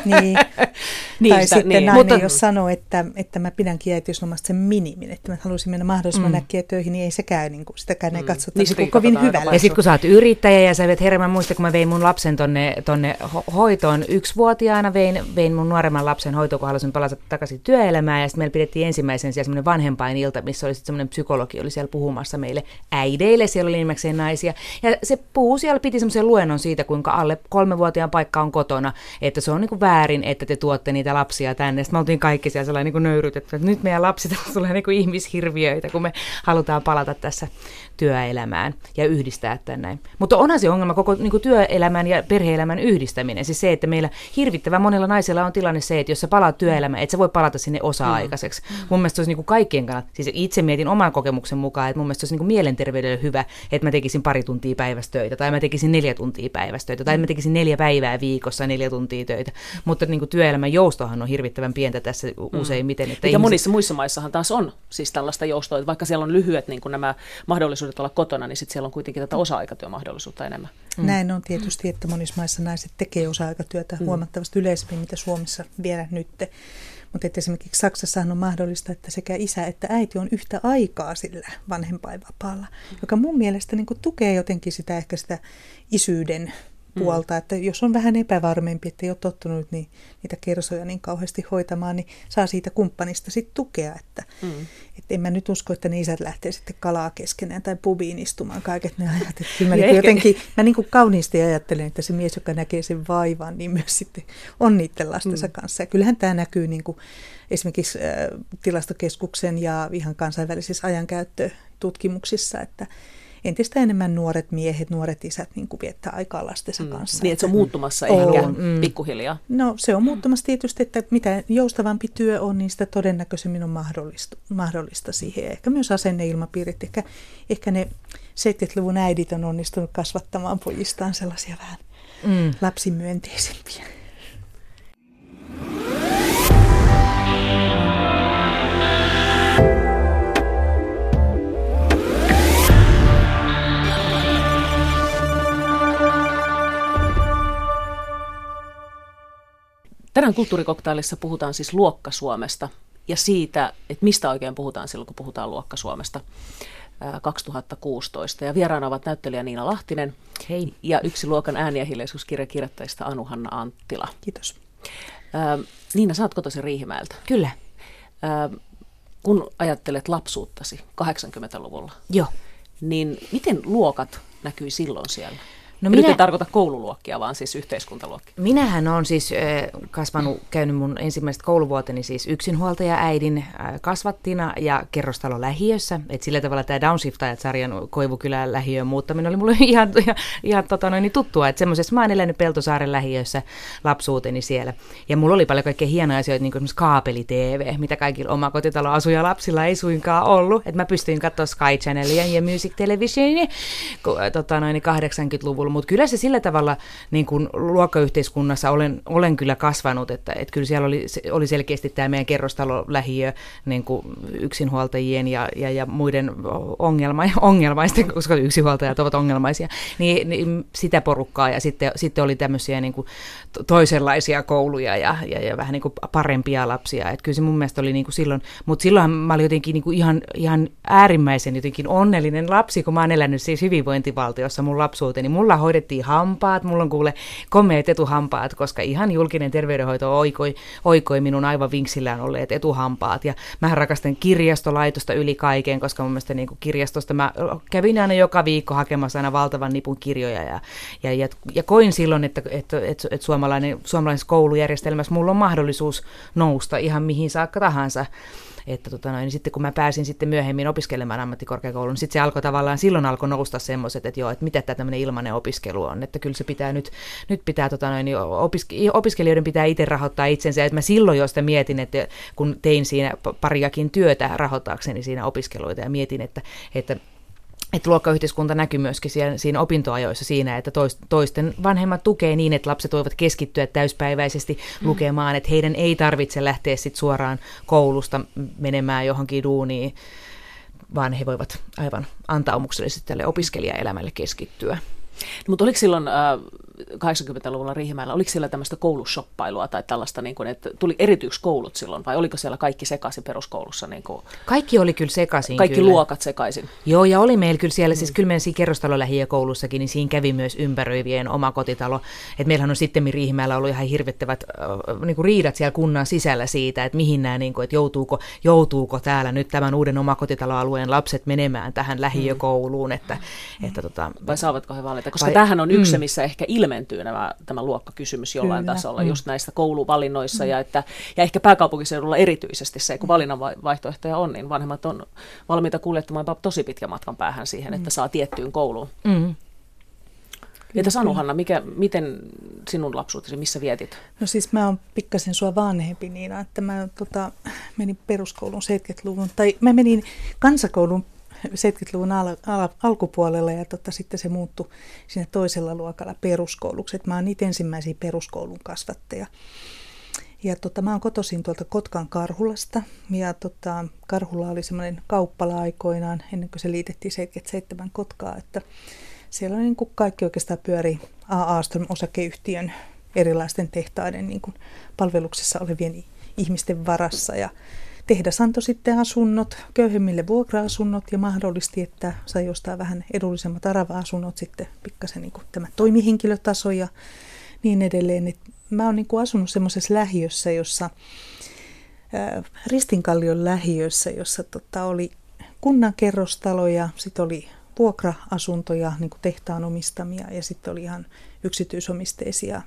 Niin. niin tai sitä, sitten niin. nainen, mutta, jos sanoo, että, että mä pidänkin äitiyslomasta sen minimin, että mä haluaisin mennä mahdollisimman mm. äkkiä töihin, niin ei sekään, niin kuin, sitäkään ei mm. katsota niin niin kovin hyvällä. Ja sitten kun sä oot yrittäjä ja sä vet herran, muista kun mä vein mun lapsen tonne, tonne hoitoon yksivuotiaana, vein, vein mun nuoremman lapsen hoitoon, kun halusin palata takaisin työelämään ja sitten meillä pidettiin ensimmäisen siellä semmoinen vanhempain ilta, missä oli sitten semmoinen psykologi, oli siellä puhumassa meille äideille, siellä oli nimekseen naisia. Ja se puhuu siellä, piti semmoisen luennon siitä, kuinka alle kolmevuotiaan paikka on kotona, että se on niin kuin väärin, että te tuotte niitä lapsia tänne. Sitten me oltiin kaikki siellä sellainen niin nöyrytetty, että nyt meidän lapset tulee niin kuin ihmishirviöitä, kun me halutaan palata tässä työelämään ja yhdistää tänne. Mutta onhan se ongelma koko niin kuin työelämän ja perheelämän yhdistäminen. Siis se, että meillä hirvittävän monilla naisilla on tilanne se, että jos sä palaat työelämään, että sä voi palata sinne osa-aikaiseksi. Mm. Mun mielestä se olisi niin kuin kaikkien kannalta, siis itse mietin oman kokemuksen mukaan, että mun mielestä se olisi niin kuin mielenterveydelle hyvä, että mä tekisin pari tuntia päivästä töitä, tai mä tekisin neljä tuntia päivästä töitä, tai mä tekisin neljä päivää viikossa neljä tuntia töitä. Mutta niin kuin työelämän joustohan on hirvittävän pientä tässä useimmiten. Että ja ihmiset... monissa muissa maissahan taas on siis tällaista joustoa, että vaikka siellä on lyhyet niin kuin nämä mahdollisuudet olla kotona, niin sitten siellä on kuitenkin tätä osa-aikatyömahdollisuutta enemmän. Mm. Näin on tietysti, että monissa maissa naiset tekee osa-aikatyötä mm. huomattavasti yleisemmin, mitä Suomessa vielä nyt. Mutta esimerkiksi Saksassahan on mahdollista, että sekä isä että äiti on yhtä aikaa sillä vanhempainvapaalla, joka mun mielestä niin tukee jotenkin sitä ehkä sitä isyyden puolta, mm. että jos on vähän epävarmempi, että ei ole tottunut niin, niitä kersoja niin kauheasti hoitamaan, niin saa siitä kumppanista sitten tukea, että mm. et en mä nyt usko, että ne isät lähtee sitten kalaa keskenään tai pubiin istumaan kaiket ne ajat. Että kyllä mä niin jotenkin, mä niin kuin kauniisti ajattelen, että se mies, joka näkee sen vaivan, niin myös sitten on niiden lastensa mm. kanssa. Ja kyllähän tämä näkyy niin kuin esimerkiksi äh, tilastokeskuksen ja ihan kansainvälisissä ajankäyttötutkimuksissa, että entistä enemmän nuoret miehet, nuoret isät niin kuin viettää aikaa lastensa mm. kanssa. Niin, että se on muuttumassa on. ehkä mm. pikkuhiljaa. No se on muuttumassa tietysti, että mitä joustavampi työ on, niin sitä todennäköisemmin on mahdollista, mahdollista siihen. Ehkä myös asenneilmapiirit. Ehkä, ehkä ne 70-luvun äidit on onnistunut kasvattamaan pojistaan sellaisia vähän mm. lapsimyönteisempiä. Tänään kulttuurikoktailissa puhutaan siis Luokka-Suomesta ja siitä, että mistä oikein puhutaan silloin, kun puhutaan Luokka-Suomesta 2016. Ja vieraana ovat näyttelijä Niina Lahtinen Hei. ja yksi luokan ääni- ja hiljaisuuskirjan kirjoittajista Anu-Hanna Anttila. Kiitos. Äh, Niina, sä oot kotoisin Riihimäeltä. Kyllä. Kun ajattelet lapsuuttasi 80-luvulla, Joo. niin miten luokat näkyi silloin siellä? No minä, nyt ei tarkoita koululuokkia, vaan siis yhteiskuntaluokkia. Minähän olen siis kasvanut, käynyt mun ensimmäiset kouluvuoteni siis yksinhuoltaja äidin kasvattina ja kerrostalo lähiössä. Et sillä tavalla tämä Downshiftajat-sarjan Koivukylän lähiöön muuttaminen oli mulle ihan, ihan, ihan tota noin, niin tuttua. Että semmoisessa mä oon elänyt Peltosaaren lähiössä lapsuuteni siellä. Ja mulla oli paljon kaikkea hienoja asioita, niin kuin esimerkiksi kaapeli-TV, mitä kaikilla omakotitaloasuja lapsilla ei suinkaan ollut. Että mä pystyin katsoa Sky Channelia ja Music Televisionia tota noin, 80-luvulla Mutta kyllä se sillä tavalla niin kuin luokkayhteiskunnassa olen, olen kyllä kasvanut, että, että kyllä siellä oli, oli selkeästi tämä meidän kerrostalo lähiö niin kuin yksinhuoltajien ja, ja, ja muiden ongelma, ongelmaisten, koska yksinhuoltajat ovat ongelmaisia, niin, niin sitä porukkaa ja sitten, sitten oli tämmöisiä niin kuin toisenlaisia kouluja ja, ja, ja vähän niin kuin parempia lapsia. Että kyllä se mun mielestä oli niin kuin silloin, mutta silloin mä olin jotenkin niin kuin ihan, ihan äärimmäisen jotenkin onnellinen lapsi, kun mä oon elänyt siis hyvinvointivaltiossa mun lapsuuteni. Mulla hoidettiin hampaat, mulla on kuule komeet etuhampaat, koska ihan julkinen terveydenhoito oikoi, oikoi minun aivan vinksillään olleet etuhampaat. Ja mä rakastan kirjastolaitosta yli kaiken, koska mun mielestä niin kirjastosta mä kävin aina joka viikko hakemassa aina valtavan nipun kirjoja. Ja, ja, ja, ja koin silloin, että, että, että, että suomalainen, suomalaisessa koulujärjestelmässä mulla on mahdollisuus nousta ihan mihin saakka tahansa että tota noin, niin sitten kun mä pääsin sitten myöhemmin opiskelemaan ammattikorkeakouluun, niin sitten se alkoi tavallaan, silloin alkoi nousta semmoiset, että joo, että mitä tämä tämmöinen ilmainen opiskelu on, että kyllä se pitää nyt, nyt pitää tota noin, niin opiske- opiskelijoiden pitää itse rahoittaa itsensä, että mä silloin jo sitä mietin, että kun tein siinä pariakin työtä rahoittaakseni siinä opiskeluita ja mietin, että, että että luokkayhteiskunta näkyy myöskin siinä, siinä opintoajoissa siinä, että toisten vanhemmat tukee niin, että lapset voivat keskittyä täyspäiväisesti mm. lukemaan, että heidän ei tarvitse lähteä sit suoraan koulusta menemään johonkin duuniin, vaan he voivat aivan antaumuksellisesti tälle opiskelijaelämälle keskittyä. No, mutta oliko silloin äh, 80-luvulla Riihimäellä, oliko siellä tämmöistä koulushoppailua tai tällaista, niin kuin, että tuli erityiskoulut silloin, vai oliko siellä kaikki sekaisin peruskoulussa? Niin kuin, kaikki oli kyllä sekaisin. Kaikki kyllä. luokat sekaisin. Joo, ja oli meillä kyllä siellä, siis mm. kyllä meidän siinä kerrostalolähiökoulussakin, niin siinä kävi myös ympäröivien omakotitalo. Et meillähän on sitten Riihimäellä ollut ihan hirvittävät äh, niin kuin riidat siellä kunnan sisällä siitä, että mihin nämä, niin kuin, että joutuuko, joutuuko täällä nyt tämän uuden omakotitaloalueen lapset menemään tähän lähiökouluun. Että, mm. että, tota, vai saavatko he valita? Koska vai, tämähän on yksi, mm. missä ehkä ilmentyy nämä, tämä luokkakysymys jollain Kyllä. tasolla, mm. just näissä kouluvalinnoissa, mm. ja, että, ja ehkä pääkaupunkiseudulla erityisesti se, kun valinnan vaihtoehtoja on, niin vanhemmat on valmiita kuljettamaan tosi pitkän matkan päähän siihen, mm. että saa tiettyyn kouluun. Mm. Että sano Hanna, mikä, miten sinun lapsuutesi, missä vietit? No siis mä oon pikkasen sua vanhempi Niina, että mä tota, menin peruskoulun 70-luvun, tai mä menin kansakoulun 70-luvun al- al- alkupuolella ja tota, sitten se muuttui siinä toisella luokalla peruskouluksi. Et mä oon niitä ensimmäisiä peruskoulun kasvatteja. Ja tota, mä oon kotoisin tuolta Kotkan Karhulasta ja tota, Karhula oli semmoinen kauppala aikoinaan ennen kuin se liitettiin 77 Kotkaa, että siellä niin kuin kaikki oikeastaan pyöri A. Aastrom osakeyhtiön erilaisten tehtaiden niin kuin palveluksessa olevien ihmisten varassa ja Tehdas antoi sitten asunnot köyhemmille vuokra-asunnot ja mahdollisti, että sai jostain vähän edullisemmat arava-asunnot sitten pikkasen niin kuin tämä toimihenkilötaso ja niin edelleen. Et mä oon niin kuin asunut semmoisessa lähiössä, jossa ää, Ristinkallion lähiössä, jossa tota, oli kunnan kerrostalo ja sitten oli vuokra-asuntoja, niin kuin tehtaan omistamia ja sitten oli ihan yksityisomisteisia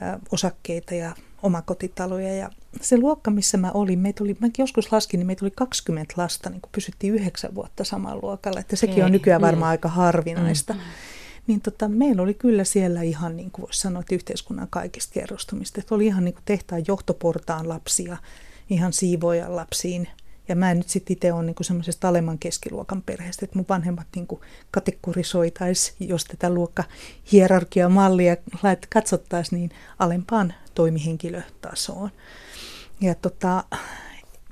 ää, osakkeita ja omakotitaloja. Ja se luokka, missä mä olin, meitä oli, mä joskus laskin, niin meitä oli 20 lasta, niin kun pysyttiin yhdeksän vuotta samalla luokalla. Että sekin Ei, on nykyään varmaan mm. aika harvinaista. Mm. Niin tota, meillä oli kyllä siellä ihan, niin kuin voisi sanoa, että yhteiskunnan kaikista kerrostumista. Että oli ihan niin kuin tehtaan johtoportaan lapsia, ihan siivoja lapsiin ja mä nyt sitten itse ole niinku semmoisesta alemman keskiluokan perheestä, että mun vanhemmat niinku kategorisoitaisiin, jos tätä luokka hierarkiamallia katsottaisiin, niin alempaan toimihenkilötasoon. Ja tota,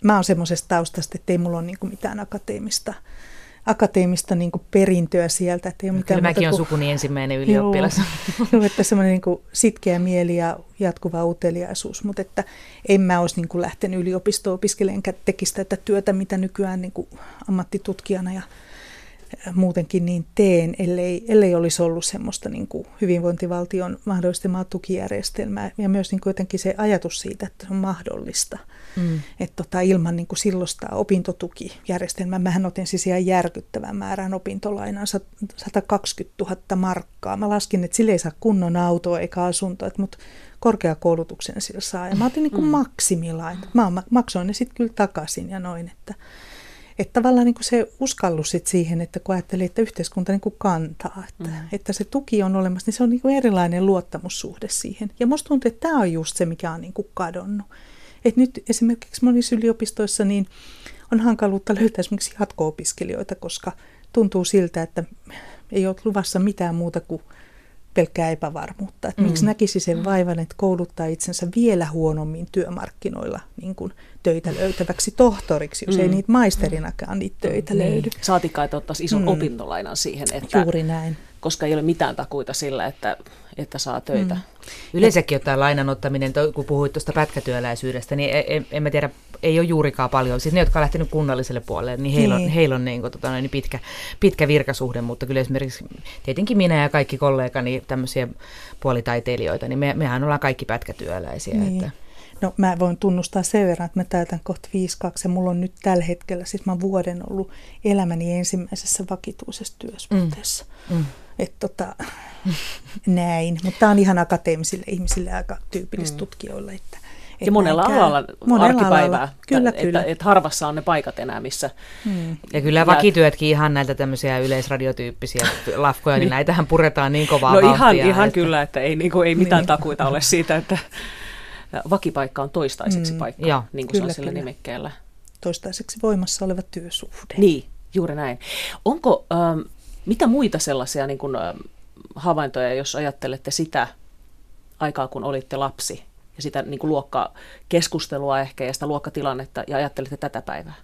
mä oon semmoisesta taustasta, että ei mulla ole niinku mitään akateemista akateemista niin kuin perintöä sieltä. Että ei ole Kyllä mäkin olen sukuni ensimmäinen ylioppilas. Joo, että semmoinen niin kuin sitkeä mieli ja jatkuva uteliaisuus, mutta että en mä olisi niin kuin lähtenyt yliopistoon opiskelemaan, enkä tekisi tätä työtä, mitä nykyään niin kuin ammattitutkijana ja muutenkin niin teen, ellei, ellei olisi ollut semmoista niin kuin hyvinvointivaltion mahdollistamaa tukijärjestelmää ja myös niin kuin jotenkin se ajatus siitä, että se on mahdollista. Mm. Että tota, ilman niin kuin silloista opintotukijärjestelmää, mähän otin siis ihan järkyttävän määrän opintolainaa, 120 000 markkaa. Mä laskin, että sille ei saa kunnon autoa eikä asuntoa, mutta korkeakoulutuksen sillä saa. Ja mä otin niin kuin mm. maksimilain. Mä maksoin ne sitten kyllä takaisin ja noin, että että tavallaan niin kuin se uskallus sit siihen, että kun ajattelee, että yhteiskunta niin kuin kantaa, että, mm. että se tuki on olemassa, niin se on niin kuin erilainen luottamussuhde siihen. Ja musta tuntuu, että tämä on just se, mikä on niin kuin kadonnut. Et nyt esimerkiksi monissa yliopistoissa niin on hankaluutta löytää esimerkiksi jatko-opiskelijoita, koska tuntuu siltä, että ei ole luvassa mitään muuta kuin pelkkää epävarmuutta. Että mm. Miksi näkisi sen vaivan, että kouluttaa itsensä vielä huonommin työmarkkinoilla niin kuin töitä löytäväksi tohtoriksi, jos mm. ei niitä maisterinakaan niitä töitä mm. löydy. Saatikaan, että ottaisi ison mm. opintolainan siihen. Että, Juuri näin. Koska ei ole mitään takuita sillä, että, että saa töitä. Mm. Yleensäkin jotain lainan ottaminen, kun puhuit tuosta pätkätyöläisyydestä, niin en, en, en mä tiedä, ei ole juurikaan paljon. Siis ne, jotka on lähtenyt kunnalliselle puolelle, niin heillä niin. on, heillä on niin kuin, tota, niin pitkä, pitkä virkasuhde, mutta kyllä esimerkiksi tietenkin minä ja kaikki kollegani tämmöisiä puolitaiteilijoita, niin me, mehän ollaan kaikki pätkätyöläisiä. Niin. Että. No mä voin tunnustaa sen verran, että mä täytän kohta 5-2 ja mulla on nyt tällä hetkellä, siis mä vuoden ollut elämäni ensimmäisessä vakituisessa työsuhteessa. Mm. Mm. Että tota, näin, mutta tämä on ihan akateemisille ihmisille aika tyypillistä mm. tutkijoille, että ja monella käy. alalla monella arkipäivää. Alalla. Kyllä, että, kyllä. Että, että harvassa on ne paikat enää, missä... Hmm. Ja kyllä vakityötkin ihan näitä tämmöisiä yleisradiotyyppisiä lafkoja, niin, niin näitähän puretaan niin kovaa No ihan, ihan että... kyllä, että ei, niin kuin, ei mitään niin. takuita ole siitä, että vakipaikka on toistaiseksi mm. paikka, ja, niin kuin kyllä, se on sillä kyllä. nimikkeellä. Toistaiseksi voimassa oleva työsuhde. Niin, juuri näin. Onko, ähm, mitä muita sellaisia niin kuin, ähm, havaintoja, jos ajattelette sitä aikaa, kun olitte lapsi, ja sitä niin kuin luokkakeskustelua ehkä ja sitä luokkatilannetta, ja ajattelette tätä päivää?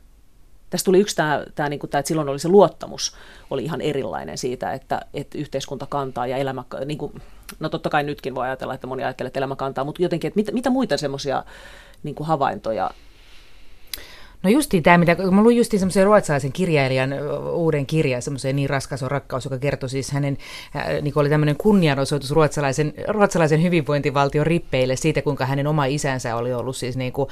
Tässä tuli yksi tämä, tämä, niin kuin tämä, että silloin oli se luottamus, oli ihan erilainen siitä, että, että yhteiskunta kantaa ja elämä, niin kuin, no totta kai nytkin voi ajatella, että moni ajattelee, että elämä kantaa, mutta jotenkin, että mitä, mitä muita semmoisia niin havaintoja No justiin tämä, mitä, mä luin justiin semmoisen ruotsalaisen kirjailijan uuden kirjan, semmoisen Niin raskas on rakkaus, joka kertoi siis hänen, niin oli tämmöinen kunnianosoitus ruotsalaisen, ruotsalaisen hyvinvointivaltion rippeille siitä, kuinka hänen oma isänsä oli ollut siis niin kuin,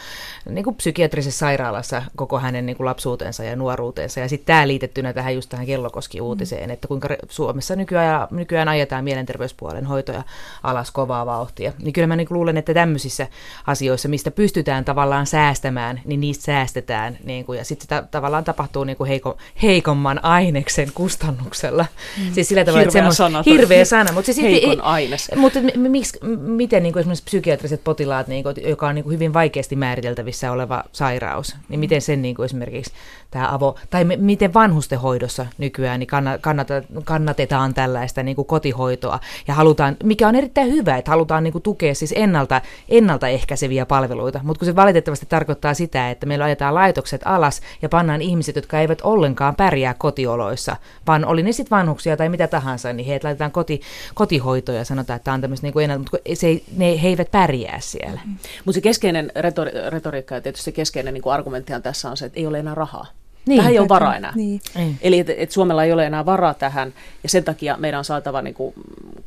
niin kuin psykiatrisessa sairaalassa koko hänen niin kuin lapsuutensa ja nuoruutensa. Ja sitten tämä liitettynä tähän just tähän Kellokoski-uutiseen, että kuinka Suomessa nykyään, nykyään ajetaan mielenterveyspuolen hoitoja alas kovaa vauhtia. Niin kyllä mä niin luulen, että tämmöisissä asioissa, mistä pystytään tavallaan säästämään, niin niistä säästetään mitään. Niin kuin, ja sitten sitä tavallaan tapahtuu niin kuin heiko, heikomman aineksen kustannuksella. Mm. Siis sillä tavalla, hirveä sana. Hirveä sana. Mutta siis Heikon ei, aines. Mutta miksi, miten niin kuin esimerkiksi psykiatriset potilaat, niin kuin, joka on niin kuin hyvin vaikeasti määriteltävissä oleva sairaus, niin miten sen niin kuin esimerkiksi tämä avo, tai me, miten vanhustenhoidossa nykyään niin kannata, kannatetaan tällaista niin kuin kotihoitoa ja halutaan, mikä on erittäin hyvä, että halutaan niin kuin tukea siis ennalta, ennaltaehkäiseviä palveluita, mutta kun se valitettavasti tarkoittaa sitä, että meillä ajetaan laitokset alas ja pannaan ihmiset, jotka eivät ollenkaan pärjää kotioloissa, vaan oli ne sitten vanhuksia tai mitä tahansa, niin heitä laitetaan koti, kotihoitoja ja sanotaan, että tämä on tämmöistä niin ennalta, mutta se, ne, he eivät pärjää siellä. Mutta se keskeinen retori, retoriikka ja tietysti se keskeinen niin argumenttihan tässä on se, että ei ole enää rahaa. Niin, tähän ei ole varaa enää. Niin. Eli että et Suomella ei ole enää varaa tähän, ja sen takia meidän on saatava niin kuin,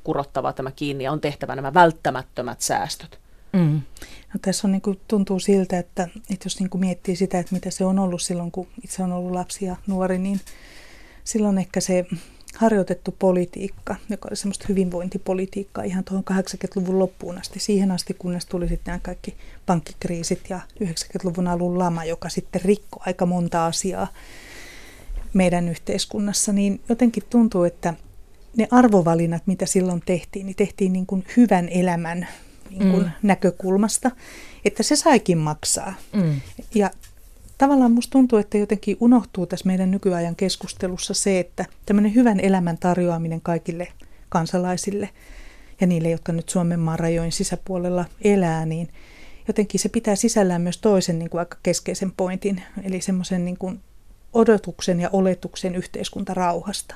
kurottava tämä kiinni, ja on tehtävä nämä välttämättömät säästöt. Mm. No, tässä on, niin kuin, tuntuu siltä, että, että jos niin kuin miettii sitä, että mitä se on ollut silloin, kun itse on ollut lapsi ja nuori, niin silloin ehkä se harjoitettu politiikka, joka oli semmoista hyvinvointipolitiikkaa ihan tuohon 80-luvun loppuun asti, siihen asti kunnes tuli sitten nämä kaikki pankkikriisit ja 90-luvun alun lama, joka sitten rikkoi aika monta asiaa meidän yhteiskunnassa, niin jotenkin tuntuu, että ne arvovalinnat, mitä silloin tehtiin, niin tehtiin niin kuin hyvän elämän niin kuin mm. näkökulmasta, että se saikin maksaa. Mm. Ja tavallaan musta tuntuu, että jotenkin unohtuu tässä meidän nykyajan keskustelussa se, että tämmöinen hyvän elämän tarjoaminen kaikille kansalaisille ja niille, jotka nyt Suomen maan rajojen sisäpuolella elää, niin jotenkin se pitää sisällään myös toisen niin kuin aika keskeisen pointin, eli semmoisen niin kuin odotuksen ja oletuksen yhteiskuntarauhasta.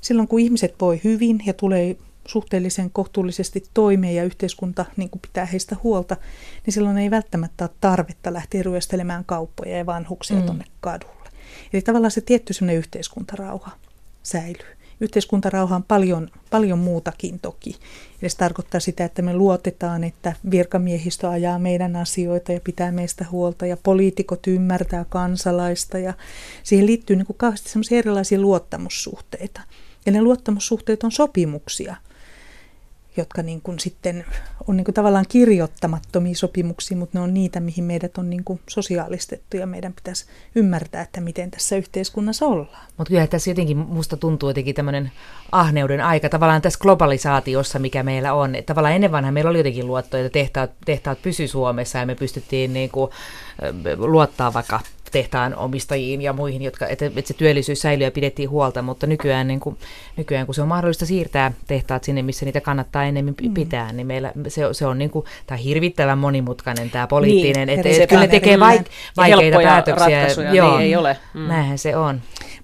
Silloin kun ihmiset voi hyvin ja tulee suhteellisen kohtuullisesti toimeen ja yhteiskunta niin kuin pitää heistä huolta, niin silloin ei välttämättä ole tarvetta lähteä ryöstelemään kauppoja ja vanhuksia mm. tuonne kadulle. Eli tavallaan se tietty sellainen yhteiskuntarauha säilyy. Yhteiskuntarauha on paljon, paljon muutakin toki. Eli se tarkoittaa sitä, että me luotetaan, että virkamiehistö ajaa meidän asioita ja pitää meistä huolta ja poliitikot ymmärtää kansalaista ja siihen liittyy niin kuin kauheasti erilaisia luottamussuhteita. Ja ne luottamussuhteet on sopimuksia – jotka niin kuin sitten on niin kuin tavallaan kirjoittamattomia sopimuksia, mutta ne on niitä, mihin meidät on niin kuin sosiaalistettu ja meidän pitäisi ymmärtää, että miten tässä yhteiskunnassa ollaan. Mutta kyllä tässä jotenkin musta tuntuu jotenkin tämmöinen ahneuden aika tavallaan tässä globalisaatiossa, mikä meillä on. Että tavallaan ennen vanha meillä oli jotenkin luottoja, että tehtaat, tehtaat pysy Suomessa ja me pystyttiin niin kuin, luottaa vaikka tehtaan omistajiin ja muihin, jotka, että, että se työllisyys säilyy ja pidettiin huolta, mutta nykyään, niin kuin, nykyään kun se on mahdollista siirtää tehtaat sinne, missä niitä kannattaa enemmän mm. pitää, niin meillä se, se on niin kuin, tämä hirvittävän monimutkainen tämä poliittinen, niin, että et, kyllä ne tekee vaik, vaikeita päätöksiä. Joo, niin ei ole. Mm. Näinhän se on.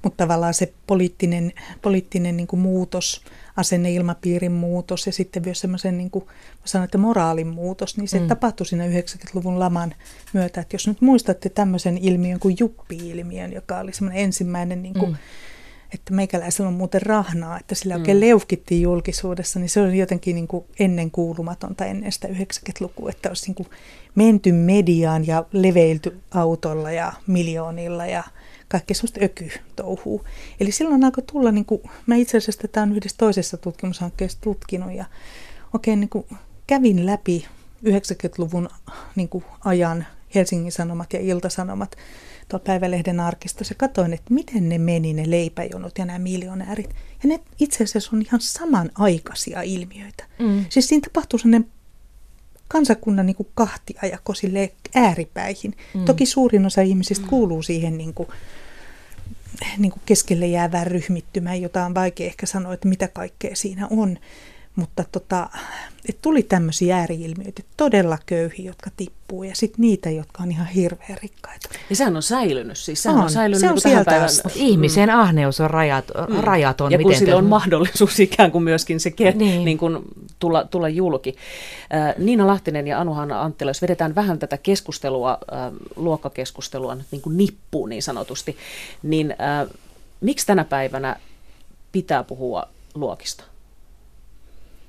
Mutta tavallaan se poliittinen, poliittinen niin kuin muutos, asenneilmapiirin muutos ja sitten myös semmoisen, niin kuin sanoin, että moraalin muutos, niin se mm. tapahtui siinä 90-luvun laman myötä. Että jos nyt muistatte tämmöisen ilmiön kuin juppi-ilmiön, joka oli semmoinen ensimmäinen, niin kuin, mm. että meikäläisellä on muuten rahnaa, että sillä mm. oikein leukittiin julkisuudessa, niin se oli jotenkin niin kuin ennen kuulumatonta ennen sitä 90-lukua, että olisi niin kuin menty mediaan ja leveilty autolla ja miljoonilla ja kaikkea semmoista öky-touhua. Eli silloin alkoi tulla, niin kuin, mä itse asiassa tätä on yhdessä toisessa tutkimushankkeessa tutkinut ja oikein niin kuin, kävin läpi 90-luvun niin kuin, ajan Helsingin Sanomat ja Iltasanomat tuolla Päivälehden arkistossa ja katsoin, että miten ne meni ne leipäjonot ja nämä miljonäärit. Ja ne itse asiassa on ihan samanaikaisia ilmiöitä. Mm. Siis siinä tapahtuu sellainen kansakunnan niin kuin kahtiajako sille ääripäihin. Mm. Toki suurin osa ihmisistä mm. kuuluu siihen niin kuin, niin kuin keskelle jäävään ryhmittymään, jota on vaikea ehkä sanoa, että mitä kaikkea siinä on. Mutta tota, että tuli tämmöisiä ääriilmiöitä, todella köyhiä, jotka tippuu, ja sitten niitä, jotka on ihan hirveän rikkaita. Ja sehän on säilynyt, siis sehän on, on säilynyt se on niin päivän... Ihmisen mm. ahneus on rajat, mm. rajaton. Ja kun miten sillä te... on mahdollisuus ikään kuin myöskin se ke, niin. Niin kuin tulla, tulla julki. Äh, Niina Lahtinen ja Anuhanna Anttila, jos vedetään vähän tätä keskustelua, äh, luokkakeskustelua niin kuin nippuun niin sanotusti, niin äh, miksi tänä päivänä pitää puhua luokista?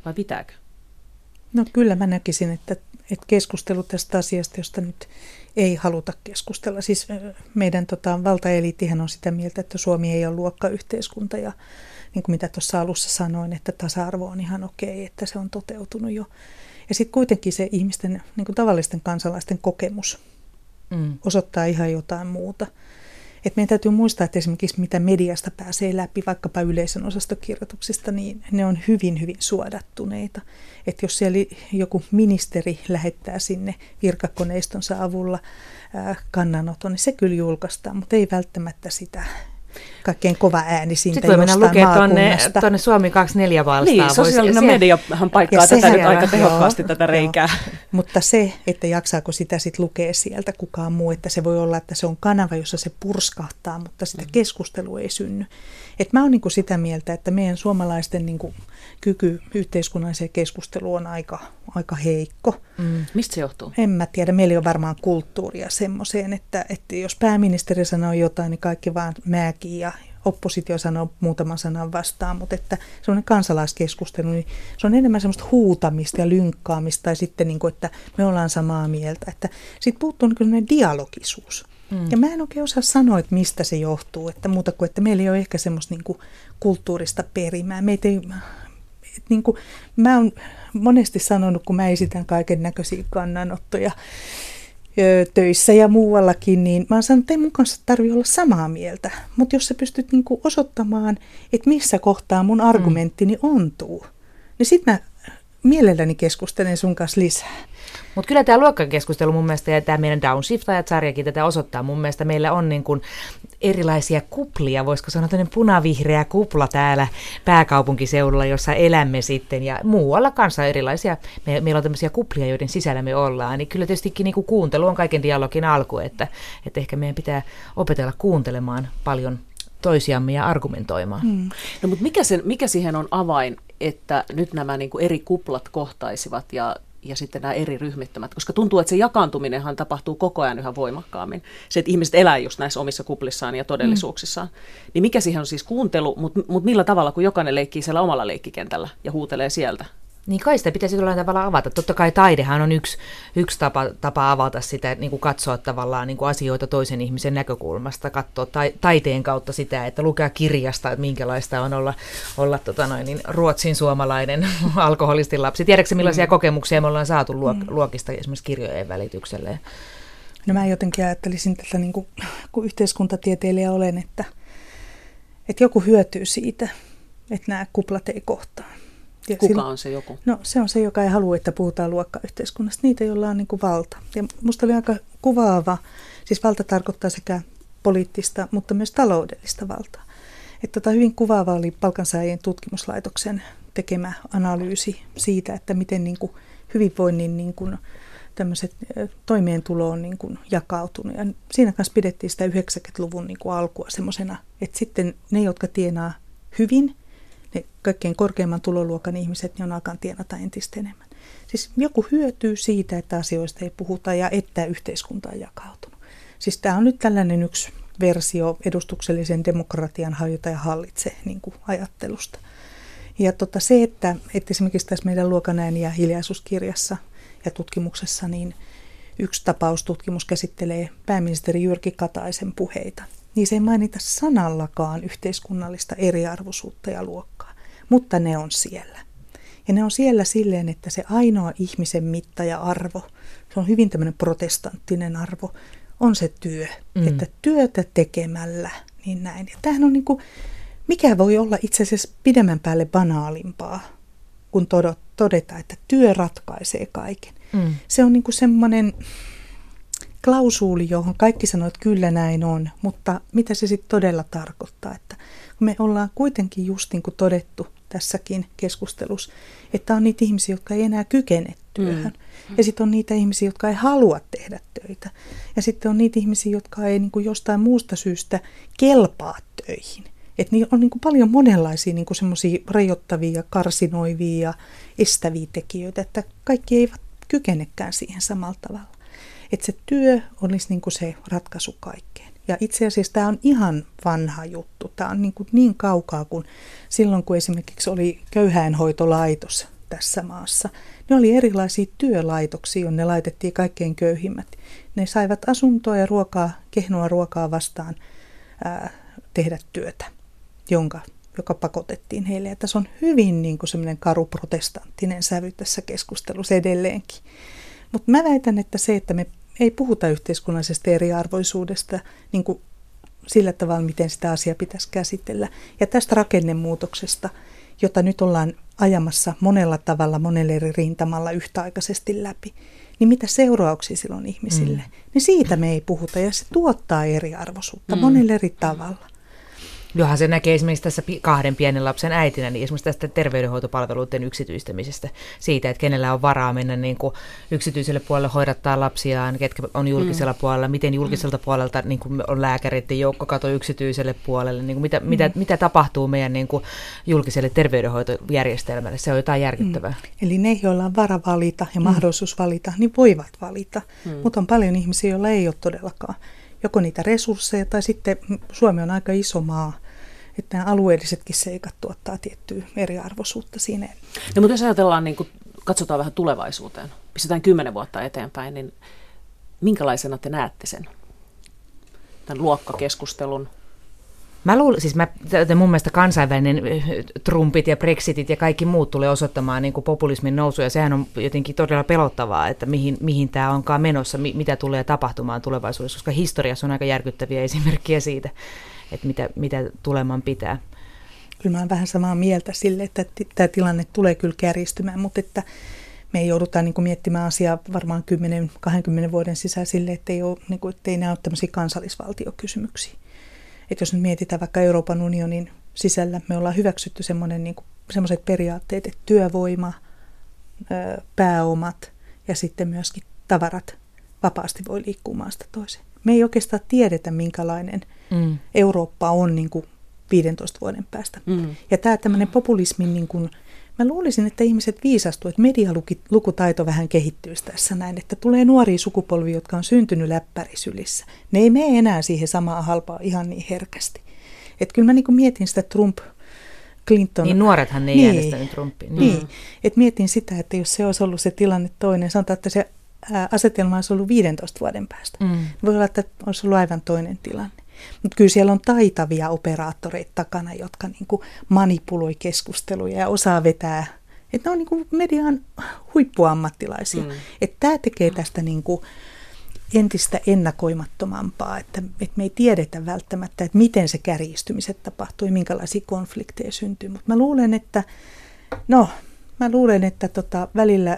Vai pitääkö? No kyllä mä näkisin, että, että keskustelu tästä asiasta, josta nyt ei haluta keskustella. Siis meidän tota, valtaeliittihän on sitä mieltä, että Suomi ei ole luokkayhteiskunta ja niin kuin mitä tuossa alussa sanoin, että tasa-arvo on ihan okei, että se on toteutunut jo. Ja sitten kuitenkin se ihmisten, niin kuin tavallisten kansalaisten kokemus mm. osoittaa ihan jotain muuta. Et meidän täytyy muistaa, että esimerkiksi mitä mediasta pääsee läpi, vaikkapa yleisön osastokirjoituksista, niin ne on hyvin, hyvin suodattuneita. Että jos siellä joku ministeri lähettää sinne virkakoneistonsa avulla kannanoton, niin se kyllä julkaistaan, mutta ei välttämättä sitä kaikkein kova ääni siitä Sitten voi mennä lukea tuonne, tuonne Suomi 24 valstaa. Niin, sosiaalinen Voisi, mediahan paikkaa tätä nyt aika tehokkaasti joo, tätä reikää. Joo. Mutta se, että jaksaako sitä sitten lukea sieltä kukaan muu, että se voi olla, että se on kanava, jossa se purskahtaa, mutta sitä mm. keskustelua ei synny. Et mä oon niinku sitä mieltä, että meidän suomalaisten niinku kyky yhteiskunnalliseen keskusteluun on aika, aika heikko. Mm. Mistä se johtuu? En mä tiedä. Meillä on varmaan kulttuuria semmoiseen, että, että jos pääministeri sanoo jotain, niin kaikki vaan määkii ja oppositio sanoo muutaman sanan vastaan, mutta että semmoinen kansalaiskeskustelu, niin se on enemmän semmoista huutamista ja lynkkaamista tai sitten, niin kuin, että me ollaan samaa mieltä. Että siitä puuttuu niin dialogisuus. Mm. Ja mä en oikein osaa sanoa, että mistä se johtuu, että muuta kuin, että meillä ei ole ehkä semmoista niin kuin kulttuurista perimää. Meitä ei, niin kuin, mä oon monesti sanonut, kun mä esitän kaiken näköisiä kannanottoja töissä ja muuallakin, niin mä oon sanonut, että ei mun kanssa tarvitse olla samaa mieltä. Mutta jos sä pystyt niin kuin osoittamaan, että missä kohtaa mun argumenttini ontuu, niin sit mä mielelläni keskustelen sun kanssa lisää. Mutta kyllä tämä luokkakeskustelu mun mielestä ja tämä meidän Downshiftajat-sarjakin tätä osoittaa. Mun mielestä meillä on niin kuin erilaisia kuplia, voisiko sanoa tämmöinen punavihreä kupla täällä pääkaupunkiseudulla, jossa elämme sitten ja muualla kanssa erilaisia. Me, meillä on tämmöisiä kuplia, joiden sisällä me ollaan. Niin kyllä tietystikin niin kuin kuuntelu on kaiken dialogin alku, että, että ehkä meidän pitää opetella kuuntelemaan paljon toisiamme ja argumentoimaan. Hmm. No mutta mikä, sen, mikä siihen on avain, että nyt nämä niin kuin eri kuplat kohtaisivat ja ja sitten nämä eri ryhmittymät, koska tuntuu, että se jakaantuminenhan tapahtuu koko ajan yhä voimakkaammin. Se, että ihmiset elää just näissä omissa kuplissaan ja todellisuuksissaan. Mm. Niin mikä siihen on siis kuuntelu, mutta mut millä tavalla, kun jokainen leikkii siellä omalla leikkikentällä ja huutelee sieltä? Niin kai sitä pitäisi jollain tavalla avata. Totta kai taidehan on yksi, yksi tapa, tapa avata sitä, niin kuin katsoa tavallaan niin kuin asioita toisen ihmisen näkökulmasta, katsoa ta, taiteen kautta sitä, että lukea kirjasta, että minkälaista on olla, olla tota noin, niin ruotsin suomalainen alkoholistin lapsi. Tiedätkö millaisia mm. kokemuksia me ollaan saatu luok, mm. luokista esimerkiksi kirjojen välitykselle? No mä jotenkin ajattelisin tätä, niin kuin, kun yhteiskuntatieteilijä olen, että, että joku hyötyy siitä, että nämä kuplat ei kohtaa Ja Kuka silloin, on se joku? No se on se, joka ei halua, että puhutaan luokkayhteiskunnasta. Niitä, joilla on niin kuin valta. Ja musta oli aika kuvaava, siis valta tarkoittaa sekä poliittista, mutta myös taloudellista valtaa. Että tota hyvin kuvaava oli palkansaajien tutkimuslaitoksen tekemä analyysi siitä, että miten niin kuin hyvinvoinnin niin kuin tämmöiset toimeentulo on niin kuin jakautunut. Ja siinä kanssa pidettiin sitä 90-luvun niin kuin alkua semmoisena, että sitten ne, jotka tienaa hyvin, ne kaikkein korkeimman tuloluokan ihmiset, ne on alkaa tienata entistä enemmän. Siis joku hyötyy siitä, että asioista ei puhuta ja että yhteiskunta on jakautunut. Siis tämä on nyt tällainen yksi versio edustuksellisen demokratian hajota ja hallitse niin kuin ajattelusta. Ja tota, se, että, että esimerkiksi tässä meidän luokanään ja hiljaisuuskirjassa ja tutkimuksessa, niin yksi tapaustutkimus käsittelee pääministeri Jyrki Kataisen puheita. Niin se ei mainita sanallakaan yhteiskunnallista eriarvoisuutta ja luokkaa, mutta ne on siellä. Ja ne on siellä silleen, että se ainoa ihmisen mitta ja arvo, se on hyvin tämmöinen protestanttinen arvo, on se työ. Mm. Että työtä tekemällä, niin näin. Ja tämähän on niin kuin, mikä voi olla itse asiassa pidemmän päälle banaalimpaa, kun todeta, että työ ratkaisee kaiken. Mm. Se on niin kuin semmoinen klausuuli, johon kaikki sanoo, että kyllä näin on, mutta mitä se sitten todella tarkoittaa, että me ollaan kuitenkin just niin kuin todettu tässäkin keskustelussa, että on niitä ihmisiä, jotka ei enää kykene työhön. Mm. Ja sitten on niitä ihmisiä, jotka ei halua tehdä töitä. Ja sitten on niitä ihmisiä, jotka ei niin kuin jostain muusta syystä kelpaa töihin. Että niin on niin kuin paljon monenlaisia niin kuin semmoisia rajoittavia, karsinoivia ja estäviä tekijöitä, että kaikki eivät kykenekään siihen samalla tavalla. Että se työ olisi niin kuin se ratkaisu kaikkeen. Ja itse asiassa tämä on ihan vanha juttu. Tämä on niin, kuin niin kaukaa kuin silloin, kun esimerkiksi oli köyhäinhoitolaitos tässä maassa. Ne oli erilaisia työlaitoksia, jonne laitettiin kaikkein köyhimmät. Ne saivat asuntoa ja ruokaa, kehnoa ruokaa vastaan ää, tehdä työtä, jonka, joka pakotettiin heille. Ja tässä on hyvin niin kuin semmoinen karu protestanttinen sävy tässä keskustelussa edelleenkin. Mutta mä väitän, että se, että me ei puhuta yhteiskunnallisesta eriarvoisuudesta niin kuin sillä tavalla, miten sitä asiaa pitäisi käsitellä. Ja tästä rakennemuutoksesta, jota nyt ollaan ajamassa monella tavalla, monelle eri rintamalla yhtäaikaisesti läpi, niin mitä seurauksia silloin ihmisille, mm. niin siitä me ei puhuta ja se tuottaa eriarvoisuutta mm. monella eri tavalla. Johan se näkee esimerkiksi tässä kahden pienen lapsen äitinä, niin esimerkiksi tästä terveydenhoitopalveluiden yksityistämisestä, siitä, että kenellä on varaa mennä niin kuin yksityiselle puolelle hoidattaa lapsiaan, ketkä on julkisella mm. puolella, miten julkiselta puolelta niin kuin on lääkäreiden joukko kato yksityiselle puolelle, niin kuin mitä, mm. mitä, mitä tapahtuu meidän niin kuin julkiselle terveydenhoitojärjestelmälle, se on jotain järkyttävää. Mm. Eli ne, joilla on vara valita ja mm. mahdollisuus valita, niin voivat valita, mm. mutta on paljon ihmisiä, joilla ei ole todellakaan joko niitä resursseja tai sitten Suomi on aika iso maa, että nämä alueellisetkin seikat tuottaa tiettyä eriarvoisuutta siinä. No, mutta jos ajatellaan, niin kuin, katsotaan vähän tulevaisuuteen, pistetään kymmenen vuotta eteenpäin, niin minkälaisena te näette sen? Tämän luokkakeskustelun, Mä luulen, siis mä, mun mielestä kansainvälinen Trumpit ja Brexitit ja kaikki muut tulee osoittamaan niin populismin nousu, ja sehän on jotenkin todella pelottavaa, että mihin, mihin tämä onkaan menossa, mi, mitä tulee tapahtumaan tulevaisuudessa, koska historiassa on aika järkyttäviä esimerkkejä siitä, että mitä, mitä tuleman pitää. Kyllä mä olen vähän samaa mieltä sille, että tämä tilanne tulee kyllä kärjistymään, mutta että me joudutaan niin miettimään asiaa varmaan 10-20 vuoden sisään sille, että ei, ole, niin kuin, että ei nämä ole tämmöisiä kansallisvaltiokysymyksiä. Että jos nyt mietitään vaikka Euroopan unionin sisällä, me ollaan hyväksytty semmoinen, niin semmoiset periaatteet, että työvoima, pääomat ja sitten myöskin tavarat vapaasti voi liikkua maasta toiseen. Me ei oikeastaan tiedetä, minkälainen mm. Eurooppa on niin kuin 15 vuoden päästä. Mm. Ja tämä tämmöinen populismin niin kuin Mä luulisin, että ihmiset viisastuvat, että medialukutaito vähän kehittyy tässä näin, että tulee nuoria sukupolvia, jotka on syntynyt läppärisylissä. Ne ei mene enää siihen samaan halpaa ihan niin herkästi. Että kyllä mä niin mietin sitä Trump Clinton. Niin nuorethan ei niin, äänestänyt Trumpia. Niin, niin. että mietin sitä, että jos se olisi ollut se tilanne toinen, sanotaan, että se asetelma olisi ollut 15 vuoden päästä. Mm. Voi olla, että olisi ollut aivan toinen tilanne. Mutta kyllä siellä on taitavia operaattoreita takana, jotka niin kuin manipuloi keskusteluja ja osaa vetää. Että ne on niin kuin median huippuammattilaisia. Mm. Että tämä tekee tästä niin kuin entistä ennakoimattomampaa, että, että me ei tiedetä välttämättä, että miten se kärjistymiset tapahtuu ja minkälaisia konflikteja syntyy. Mutta mä luulen, että no, mä luulen, että tota, välillä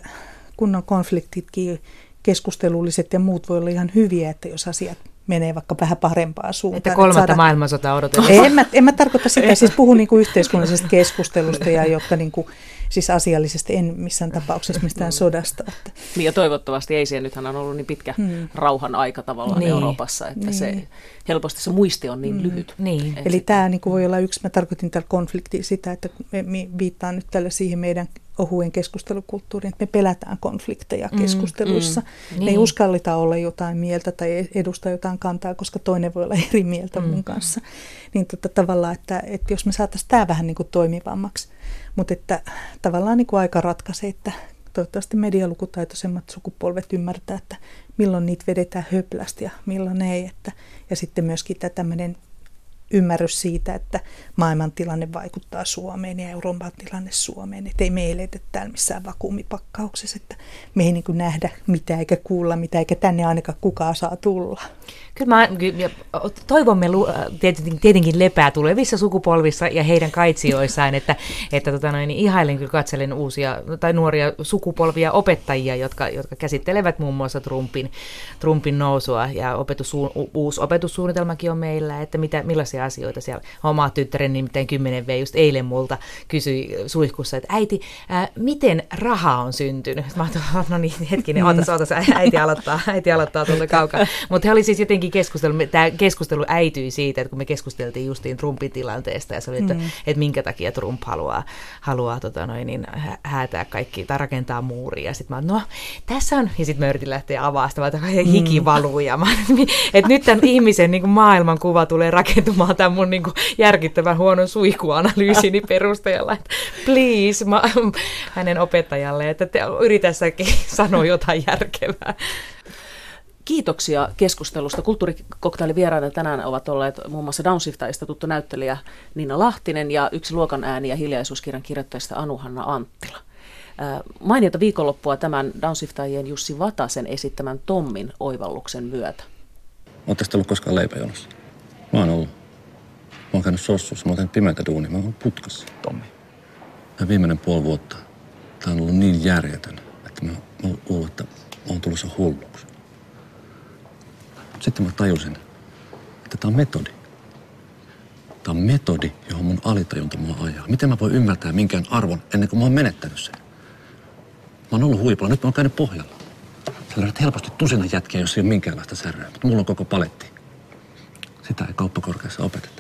kunnon konfliktitkin, keskustelulliset ja muut voi olla ihan hyviä, että jos asiat menee vaikka vähän parempaan suuntaan. Että kolmatta saada... maailmansotaa odotetaan. En mä, en mä tarkoita sitä, siis puhun niinku yhteiskunnallisesta keskustelusta ja jotka niinku, siis asiallisesti en missään tapauksessa mistään sodasta. Että. Niin ja toivottavasti ei siellä, nythän on ollut niin pitkä hmm. rauhan aika tavallaan niin. Euroopassa, että niin. se helposti se muisti on niin hmm. lyhyt. Niin. Eli tämä niinku voi olla yksi, mä tarkoitin tällä konflikti sitä, että me, me viittaan nyt tällä siihen meidän ohuen keskustelukulttuuriin, että me pelätään konflikteja mm, keskusteluissa. Mm, mm, me ei niin. uskallita olla jotain mieltä tai edustaa jotain kantaa, koska toinen voi olla eri mieltä mm. mun kanssa. Niin tota, tavallaan, että, että jos me saataisiin tämä vähän niin kuin toimivammaksi, mutta että tavallaan niin kuin aika ratkaisee, että toivottavasti medialukutaitoisemmat sukupolvet ymmärtää, että milloin niitä vedetään höplästi ja milloin ei. Että, ja sitten myöskin tämä tämmöinen ymmärrys siitä, että maailman tilanne vaikuttaa Suomeen ja Euroopan tilanne Suomeen. Että ei me eletä täällä missään vakuumipakkauksessa, että me ei niin nähdä mitä eikä kuulla mitä, eikä tänne ainakaan kukaan saa tulla. Kyllä mä, toivomme tietenkin, tietenkin lepää tulevissa sukupolvissa ja heidän kaitsioissaan, että, että tota noin, niin ihailen kyllä katselen uusia tai nuoria sukupolvia opettajia, jotka, jotka käsittelevät muun muassa Trumpin, Trumpin nousua ja opetussu, uusi opetussuunnitelmakin on meillä, että mitä, millaisia asioita siellä. Oma tyttären nimittäin 10 V just eilen multa kysyi suihkussa, että äiti, ää, miten raha on syntynyt? Mä ajattelin, no niin, hetkinen, ootas, ootas, äiti aloittaa, äiti aloittaa tuolta kaukaa. Mutta he oli siis jotenkin keskustelu, tämä keskustelu äityi siitä, että kun me keskusteltiin justiin Trumpin tilanteesta ja se oli, että, mm. että minkä takia Trump haluaa, haluaa tota noin, niin, häätää kaikki tai rakentaa muuria. Ja sitten mä no tässä on, ja sitten mä yritin lähteä avaastamaan, että hiki mm. valuu ja mä, että nyt tämän ihmisen niin kuin maailmankuva tulee rakentumaan tämän mun niin kuin järkittävän huonon suihkuanalyysini perusteella, että please mä, hänen opettajalle, että te, yritä sanoa jotain järkevää. Kiitoksia keskustelusta. Kulttuurikoktailin vieraana tänään ovat olleet muun muassa Downshiftaista tuttu näyttelijä Niina Lahtinen ja yksi luokan ääni ja hiljaisuuskirjan kirjoittajista Anu-Hanna Anttila. Mainiota viikonloppua tämän Downshiftajien Jussi Vatasen esittämän Tommin oivalluksen myötä. Oletteko ollut koskaan leipäjonossa? Mä oon ollut. Mä oon käynyt sossussa, mä oon tehnyt pimeätä duunia, mä oon putkassa. Tommi. Ja viimeinen puoli vuotta, tää on ollut niin järjetön, että mä, mä luulen, että mä oon tulossa hulluksi. Sitten mä tajusin, että tämä on metodi. Tämä on metodi, johon mun alitajunta mua ajaa. Miten mä voin ymmärtää minkään arvon ennen kuin mä oon menettänyt sen? Mä oon ollut huipulla, nyt mä oon käynyt pohjalla. Sä löydät helposti tusina jätkiä, jos ei ole minkäänlaista säröä, mutta mulla on koko paletti. Sitä ei kauppakorkeassa opeteta.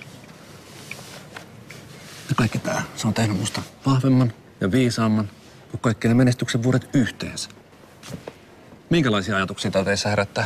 Ja kaikki tää, se on tehnyt musta vahvemman ja viisaamman kuin kaikki ne menestyksen vuodet yhteensä. Minkälaisia ajatuksia tää teissä herättää?